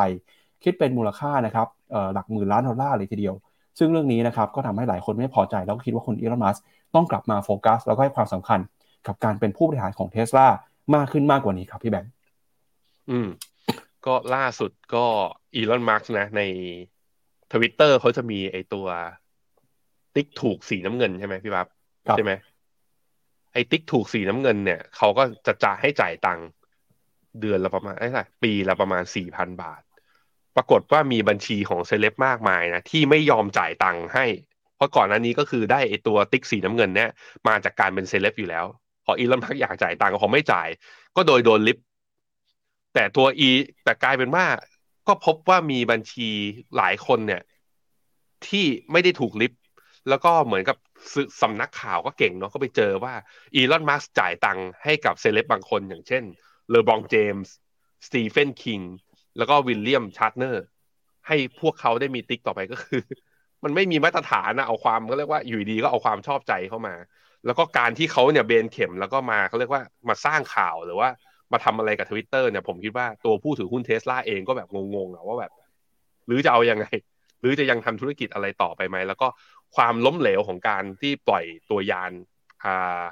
คิดเป็นมูลค่านะครับหลักหมื่นล้านดอลลาร์เลยทีเดียว ซึ่งเรื่องนี้นะครับก็ทำให้หลายคนไม่พอใจแล้วก็คิดว่าคุณอีลอน มัสต้องกลับมาโฟกัส แล้วก็ให้ความสำคัญกับการเป็นผู้บริหารของเทสลามากขึ้นมากกว่านี้ครับพี่แบงค์อืม ก็ล่าสุดก็อีลอนมาร์กนะในทวิตเตอร์เขาจะมีไอตัวติ๊กถูกสีน้ำเงินใช่ไหมพี่บับใช่ไหม ไอติ๊กถูกสีน้ำเงินเนี่ยเขาก็จะจ่ายให้จ่ายตังค์เดือนละประมาณไอ้ไรปีละประมาณสี่พันบาท ปรากฏว่ามีบัญชีของเซเลบมากมายนะที่ไม่ยอมจ่ายตังค์ให้ เพราะก่อนหน้านี้ก็คือได้ไอตัวติ๊กสีน้ำเงินเนี่ยมาจากการเป็นเซเลบอยู่แล้ว พออีลอนมัสก์อยากจ่ายตังค์เขาไม่จ่าย ก็โดยโดนริบแต่ตัว E แต่กลายเป็นว่าก็พบว่ามีบัญชีหลายคนเนี่ย ที่ไม่ได้ถูกลิฟต์แล้วก็เหมือนกับ สำนักข่าวก็เก่งเนาะก็ไปเจอว่าอีลอนมัสก์จ่ายตังค์ให้กับเซเลบบางคน อย่างเช่น เลอบรอน เจมส์สตีเฟนคิงแล้วก็วิลเลียมชาร์ตเนอร์ ให้พวกเขาได้มีติ๊กต่อไปก็คือ มันไม่มีมาตรฐานนะเอาความก็เรียกว่าอยู่ดีก็เอาความชอบใจเข้ามา แล้วก็การที่เขาเนี่ยเบนเข็มแล้วก็มาเขาเรียกว่ามาสร้างข่าวหรือว่ามาทำอะไรกับทวิตเตอร์เนี่ยผมคิดว่าตัวผู้ถือหุ้นเทสลาเองก็แบบงงๆอะว่าแบบ หรือจะเอาอยัางไง รือจะยังทำธุรกิจอะไรต่อไปไหม แล้วก็ความล้มเหลวของการที่ปล่อยตัวยานอ่า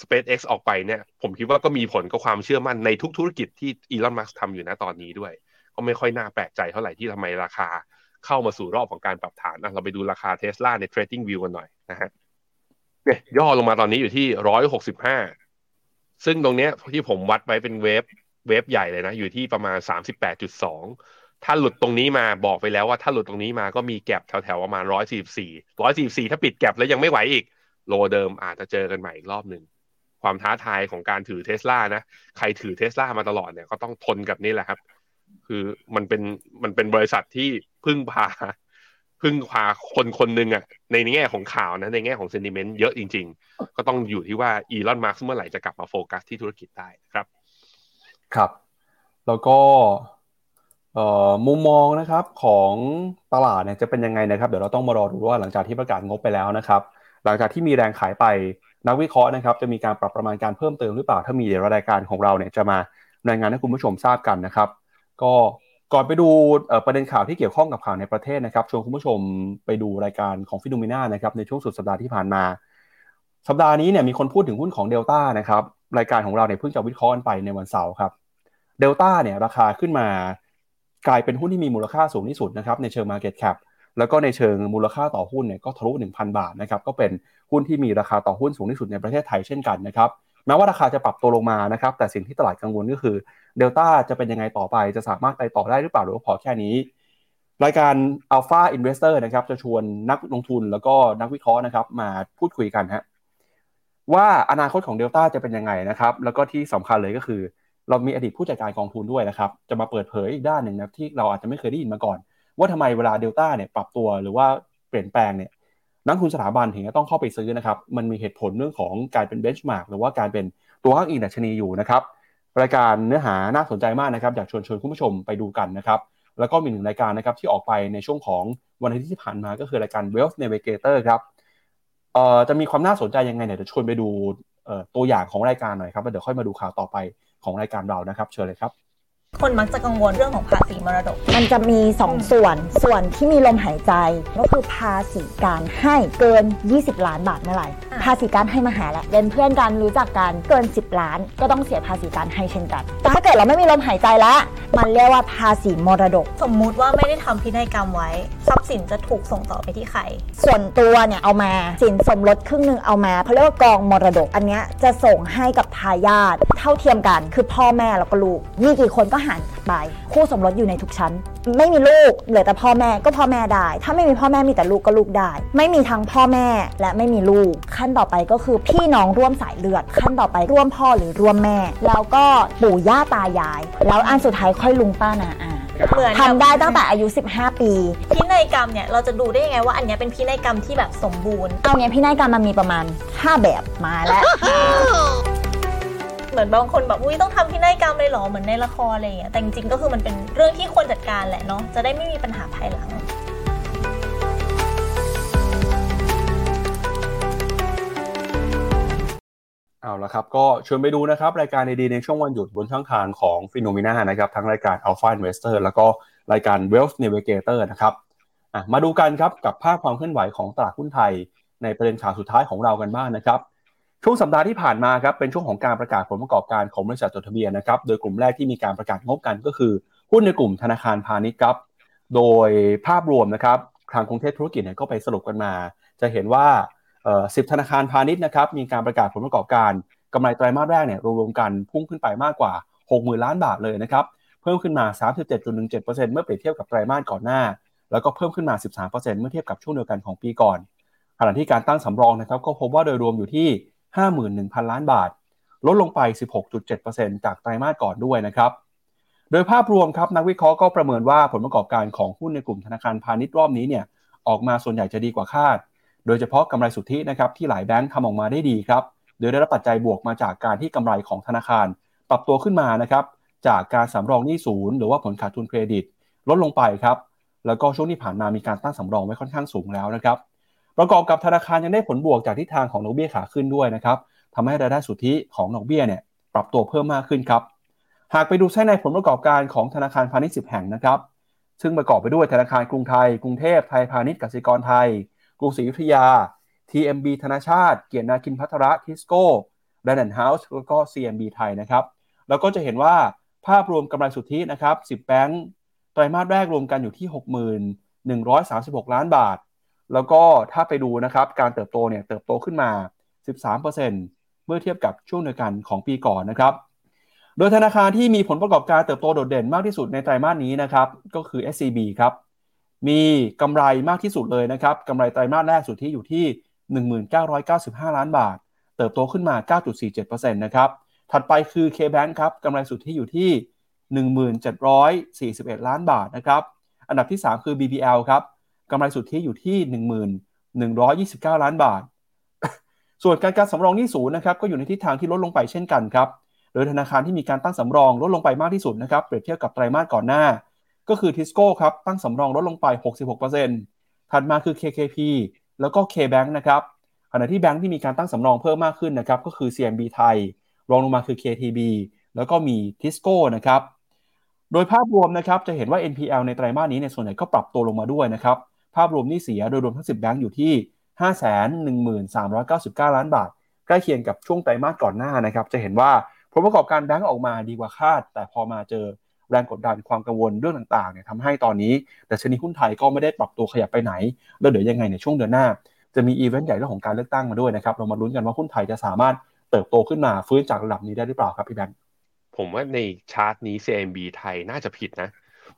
SpaceX ออกไปเนี่ย ผมคิดว่าก็มีผลกับความเชื่อมั่นในทุกธุรกิจที่อีลอนมัสก์ทำอยู่นะตอนนี้ด้วย ก็ไม่ค่อยน่าแปลกใจเท่าไหร่ที่ทำไมราคาเข้ามาสู่รอบของการปรับฐานนะเราไปดูราคาเทสลาใน Trading View กันหน่อยนะฮะเนี่ยย่อลงมาตอนนี้อยู่ที่ร้อยหกสิบห้าซึ่งตรงเนี้ยที่ผมวัดไว้เป็น wave wave ใหญ่เลยนะ อยู่ที่ประมาณสามสิบแปดจุดสอง ถ้าหลุดตรงนี้มาบอกไปแล้วว่าถ้าหลุดตรงนี้มาก็มี gap แถวๆประมาณร้อยสี่สี่ร้อยสี่สี่ถ้าปิด gap แล้วยังไม่ไหวอีก low เดิมอาจจะเจอกันใหม่อีกรอบหนึ่งความท้าทายของการถือเทสลานะ ใครถือเทสลามาตลอดเนี่ยก็ต้องทนกับนี่แหละครับ คือมันเป็นมันเป็นบริษัทที่พึ่งพาพึ่งพาคนคนหนึ่งอะในแง่ของข่าวนะในแง่ของ sentiment เยอะจริง ๆ ก็ต้องอยู่ที่ว่าอีลอนมัสก์เมื่อไหร่จะกลับมาโฟกัสที่ธุรกิจได้ครับ ครับ แล้วก็ มุมมองนะครับของตลาดเนี่ยจะเป็นยังไงนะครับ เดี๋ยวเราต้องมารอดูว่าหลังจากที่ประกาศงบไปแล้วนะครับ หลังจากที่มีแรงขายไปนักวิเคราะห์นะครับ จะมีการปรับประมาณการเพิ่มเติมหรือเปล่าถ้ามีเดี๋ยวรายการของเราเนี่ยจะมารายงานให้คุณผู้ชมทราบกันนะครับ ก็ก่อนไปดูประเด็นข่าวที่เกี่ยวข้องกับข่าวในประเทศนะครับชวนคุณผู้ชมไปดูรายการของฟิโนเมนานะครับในช่วงสุดสัปดาห์ที่ผ่านมา สัปดาห์นี้เนี่ยมีคนพูดถึงหุ้นของเดลต้านะครับรายการของเราเนี่ยเพิ่งจะวิเคราะห์ไปในวันเสาร์ครับเดลต้าเนี่ยราคาขึ้นมา กลายเป็นหุ้นที่มีมูลค่าสูงที่สุดนะครับในเชิง Market Cap แล้วก็ในเชิงมูลค่าต่อหุ้นเนี่ยก็ทะลุ 1,000 บาทนะครับก็เป็นหุ้นที่มีราคาต่อหุ้นสูงที่สุดในประเทศไทยเช่นกันนะครับแม้ว่าราคาจะปรับตัวลงมานะครับแต่สิ่งที่ตลาดกังวลก็คือเดลต้าจะเป็นยังไงต่อไปจะสามารถไปต่อได้หรือเปล่าหรือว่าพอแค่นี้ รายการ Alpha Investor นะครับจะชวนนักลงทุนแล้วก็นักวิเคราะห์นะครับมาพูดคุยกันฮะว่าอนาคตของเดลต้าจะเป็นยังไงนะครับแล้วก็ที่สำคัญเลยก็คือ เรามีอดีตผู้จัดการกองทุนด้วยนะครับ จะมาเปิดเผยอีกด้านหนึ่งนะที่เราอาจจะไม่เคยได้ยินมาก่อน ว่าทำไมเวลาเดลต้าเนี่ยปรับตัวหรือว่าเปลี่ยนแปลงเนี่ยนักทุนสถาบันถึงจะต้องเข้าไปซื้อนะครับ มันมีเหตุผลเรื่องของการเป็นเบนช์มาร์กหรือว่าการเป็นตัวอ้างอิงดัชนีอยู่นะครับรายการเนื้อหาน่าสนใจมากนะครับอยากชวนชวนคุณผู้ชมไปดูกันนะครับแล้วก็มีหนึ่งรายการนะครับที่ออกไปในช่วงของวันอาทิตย์ที่ผ่านมาก็คือรายการ Wealth Navigator ครับเอ่อจะมีความน่าสนใจยังไงเนี่ยเดี๋ยวชวนไปดูตัวอย่างของรายการหน่อยครับแล้วเดี๋ยวค่อยมาดูข่าวต่อไป ของรายการเรานะครับ เชิญเลยครับ คนมักจะกังวลเรื่องของภาษีมรดก มันจะมี2ส่วน ส่วนที่มีลมหายใจ ก็คือภาษีการให้เกิน 20 ล้านบาทเมื่อไหร่ ภาษีการให้มาหาแหละเป็นเพื่อนกันรู้จักกันเกิน 10 ล้าน ก็ต้องเสียภาษีการให้เช่นกันแต่ถ้าเกิดเราไม่มีลมหายใจแล้ว มันเรียกว่าภาษีมรดก สมมุติว่าไม่ได้ทำพินัยกรรมไว้ ทรัพย์สินจะถูกส่งต่อไปที่ใคร ส่วนตัวเนี่ยเอามาสินสมรสครึ่งหนึ่งเอามาเขาเรียกว่ากองมรดก อันนี้จะส่งให้กับทายาทเท่าเทียมกัน คือพ่อแม่แล้วก็ลูกมีกี่คนก็หารไปคู่สมรสอยู่ในทุกชั้น ไม่มีลูกเหลือแต่พ่อแม่ก็พ่อแม่ได้ ถ้าไม่มีพ่อแม่มีแต่ลูกก็ลูกได้ ไม่มีทั้งพ่อแม่และไม่มีลูก ขั้นต่อไปก็คือพี่น้องร่วมสายเลือด ขั้นต่อไปร่วมพ่อหรือร่วมแม่ แล้วก็ปู่ย่าตายาย แล้วอันสุดท้ายค่อยลุงป้านาอาเหมือนทำได้ตั้งแต่อายุ 15 ปี พินัยกรรมเนี่ยเราจะดูได้ยังไงว่าอันนี้เป็นพินัยกรรมที่แบบสมบูรณ์เอาเนี้ยพินัยกรรมมันมีประมาณ 5 แบบมาแล้ว เหมือนบางคนแบบอุ้ยต้องทำพินัยกรรมเลยหรอเหมือนในละครอะไรอย่างเงี้ยแต่จริงๆก็คือมันเป็นเรื่องที่ควรจัดการแหละเนาะจะได้ไม่มีปัญหาภายหลังเอาละครับก็ชวนไปดูนะครับรายการดีๆในช่วงวันหยุดบนช่องทางของฟิโนมิน่านะครับทั้งรายการ Alpha Investor แล้วก็รายการ Wealth Navigator นะครับมาดูกันครับกับภาพความเคลื่อนไหวของตลาดหุ้นไทย ในประเด็นข่าวสุดท้ายของเรากันบ้างนนะครับ ช่วงสัปดาห์ที่ผ่านมาครับเป็นช่วงของการประกาศผลประกอบการของบริษัทจดทะเบียนนะครับโดยกลุ่มแรกที่มีการประกาศงบกันก็คือหุ้นในกลุ่มธนาคารพาณิชย์ครับโดยภาพรวมนะครับทางกรุงเทพธุรกิจเนี่ยก็ไปสรุปกันมา จะเห็นว่าสิบธนาคารพาณิชย์นะครับมีการประกาศผลประกอบการกำไรไตรมาสแรกเนี่ยรวมๆกันพุ่งขึ้นไปมากกว่า 60,000 ล้านบาทเลยนะครับเพิ่มขึ้นมา 37.17%เมื่อเปรียบเทียบกับไตรมาสก่อนหน้า แล้วก็เพิ่มขึ้นมา 13%เมื่อเทียบกับช่วงเดียวกันของปีก่อนขณะที่การตั้งสำรองนะครับก็พบว่าโดยรวมอยู่ที่ 51,000 ล้านบาท ลดลงไป 16.7%จากไตรมาสก่อนด้วยนะครับ โดยภาพรวมครับนักวิเคราะห์ก็ประเมินว่าผลประกอบการของหุ้นในกลุ่มธนาคารพาณิชย์รอบนี้เนี่ยออกมาส่วนใหญ่จะดีกว่าคาด โดยเฉพาะกำไรสุทธินะครับที่หลายแบงค์ทำออกมาได้ดีครับ โดยได้รับปัจจัยบวกมาจากการที่กำไรของธนาคาร ปรับตัวขึ้นมานะครับจากการสำรองหนี้ศูนย์หรือว่าผลขาดทุนเครดิต ลดลงไปครับ แล้วก็ช่วงที่ผ่านมามีการตั้งสำรองไว้ค่อนข้างสูงแล้วนะครับ ประกอบกับธนาคารยังได้ผลบวกจากทิศทางของดอกเบี้ยขาขึ้นด้วยนะครับทำให้รายได้สุทธิของดอกเบี้ยเนี่ยปรับตัวเพิ่มมากขึ้นครับ หากไปดูไส้ในผลประกอบการของธนาคารพาณิชย์10 แห่งนะครับ ซึ่งประกอบไปด้วยธนาคารกรุงไทย กรุงเทพไทยพาณิชย์กสิกรไทย กรุงศรีอยุธยา TMB ธนาชาติ เกียรตินาคินพัทระทิสโก้แดนด์เฮาส์แล้วก็ CMB ไทยนะครับแล้วก็จะเห็นว่าภาพรวมกำไรสุทธินะครับ 10 แบงก์ไตรมาสแรกรวมกันอยู่ที่ 6136 ล้านบาท แล้วก็ถ้าไปดูนะครับการเติบโตเนี่ยเติบโตขึ้นมา 13%เมื่อเทียบกับช่วงเดียวกันของปีก่อนนะครับ โดยธนาคารที่มีผลประกอบการเติบโตโดดเด่นมากที่สุดในไตรมาสนี้นะครับก็คือ SCB ครับมีกำไรมากที่สุดเลยนะครับกำไรไตรมาสแรกสุดที่อยู่ที่ 1995 ล้านบาท เติบโตขึ้นมา 9.47%นะครับถัดไปคือ KBank ครับกำไรสุดที่อยู่ที่ 1741 ล้านบาทนะครับอันดับที่ 3 คือ BBL ครับำไรสุที่อยู่ที่1129 ล้านบาท ส่วนการการสำรองหนี้ศูนย์นะครับก็อยู่ในทิศทางที่ลดลงไปเช่นกันครับ โดยธนาคารที่มีการตั้งสำรองลดลงไปมากที่สุดนะครับเปรียบเทียบกับไตรมาสก่อนหน้า ก็คือทิสโก้ครับตั้งสำรองลดลงไป 66%ถัดมาคือ KKP แล้วก็ KBank นะครับขณะที่แบงค์ที่มีการตั้งสำรองเพิ่มมากขึ้นนะครับก็คือ CMB ไทย รองลงมาคือ KTB แล้วก็มีทิสโก้นะครับ โดยภาพรวมนะครับจะเห็นว่า NPL ในไตรมาสนี้ในส่วนใหญ่ก็ปรับตัวลงมาด้วยนะครับ ภาพรวมหนี้เสียโดยรวมทั้ง 10 แบงค์อยู่ที่ 513,99 ล้านบาท ใกล้เคียงกับช่วงไตรมาสก่อนหน้านะครับ จะเห็นว่าผลประกอบการแบงก์ออกมาดีกว่าคาด แต่พอมาเจอแรงกดดันความกังวลเรื่องต่างๆเนี่ยทำให้ตอนนี้ แต่ดัชนีหุ้นไทยก็ไม่ได้ปรับตัวขยับไปไหน แล้วเดี๋ยวยังไงในช่วงเดือนหน้า จะมีอีเวนต์ใหญ่เรื่องของการเลือกตั้งมาด้วยนะครับ เรามาลุ้นกันว่าหุ้นไทยจะสามารถเติบโตขึ้นมาฟื้นจากระดับนี้ได้หรือเปล่าครับพี่แบงค์ผมว่าในชาร์ตนี้ CMB ไทยน่าจะผิดนะ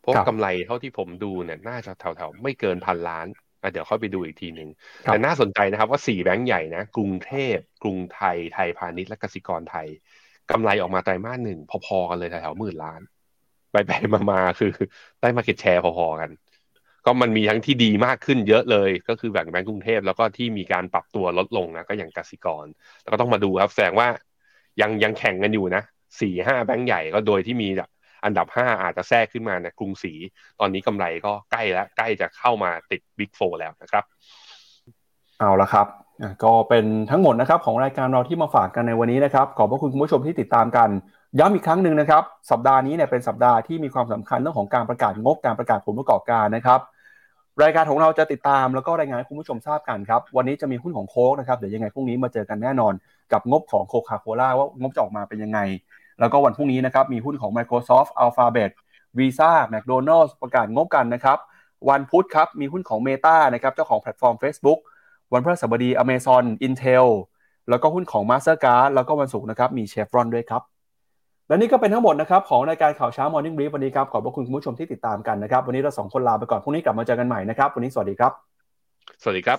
เพราะครับกำไรเท่าที่ผมดูเนี่ยน่าจะแถวๆไม่เกินพันล้านอะเดี๋ยวเข้าไปดูอีกทีหนึ่งครับแต่น่าสนใจนะครับว่าสี่แบงก์ใหญ่นะกรุงเทพ กรุงไทย ไทยพาณิชย์และกสิกรไทยกำไรออกมาไตรมาสหนึ่งพอๆกันเลยแถวๆหมื่นล้านไปไปๆมาๆคือได้มาเก็ตแชร์พอๆกัน ก็มันมีทั้งที่ดีมากขึ้นเยอะเลย ก็คือแบ่งแบงก์กรุงเทพแล้วก็ที่มีการปรับตัวลดลงนะก็อย่างกสิกร แล้วก็ต้องมาดูครับแสดงว่ายังยังแข่งกันอยู่นะสี่ห้าแบงก์ใหญ่ก็โดยที่มีแบบ อันดับห้าอาจจะแทรกขึ้นมาในกรุงศรีตอนนี้กำไรก็ใกล้แล้วใกล้จะเข้ามาติดบิ๊กโฟแล้วนะครับ เอาละครับก็เป็นทั้งหมดนะครับของรายการเราที่มาฝากกันในวันนี้นะครับ ขอบพระคุณคุณผู้ชมที่ติดตามกันย้ำอีกครั้งหนึ่งนะครับ สัปดาห์นี้เนี่ยเป็นสัปดาห์ที่มีความสำคัญเรื่องของการประกาศงบการประกาศผลประกอบการนะครับ รายการของเราจะติดตามแล้วก็รายงานให้คุณผู้ชมทราบกันครับ วันนี้จะมีหุ้นของโค้กนะครับเดี๋ยวยังไงพรุ่งนี้มาเจอกันแน่นอน กับงบของโคคาโคล่าว่างบจะออกมาเป็นยังไง แล้วก็วันพรุ่งนี้นะครับมีหุ้นของ Microsoft Alphabet Visa McDonald's ประกาศงบกันนะครับวันพุธครับมีหุ้นของ Meta นะครับเจ้าของแพลตฟอร์ม Facebook วันพฤหัสบดี Amazon Intel แล้วก็หุ้นของ Mastercard แล้วก็วันศุกร์นะครับมี Chevron ด้วยครับและนี่ก็เป็นทั้งหมดนะครับของรายการข่าวเช้า Morning Brief วันนี้ครับขอบพระคุณคุณผู้ชมที่ติดตามกันนะครับวันนี้เราสองคนลาไปก่อนพรุ่งนี้กลับมาเจอกันใหม่นะครับวันนี้สวัสดีครับ สวัสดีครับ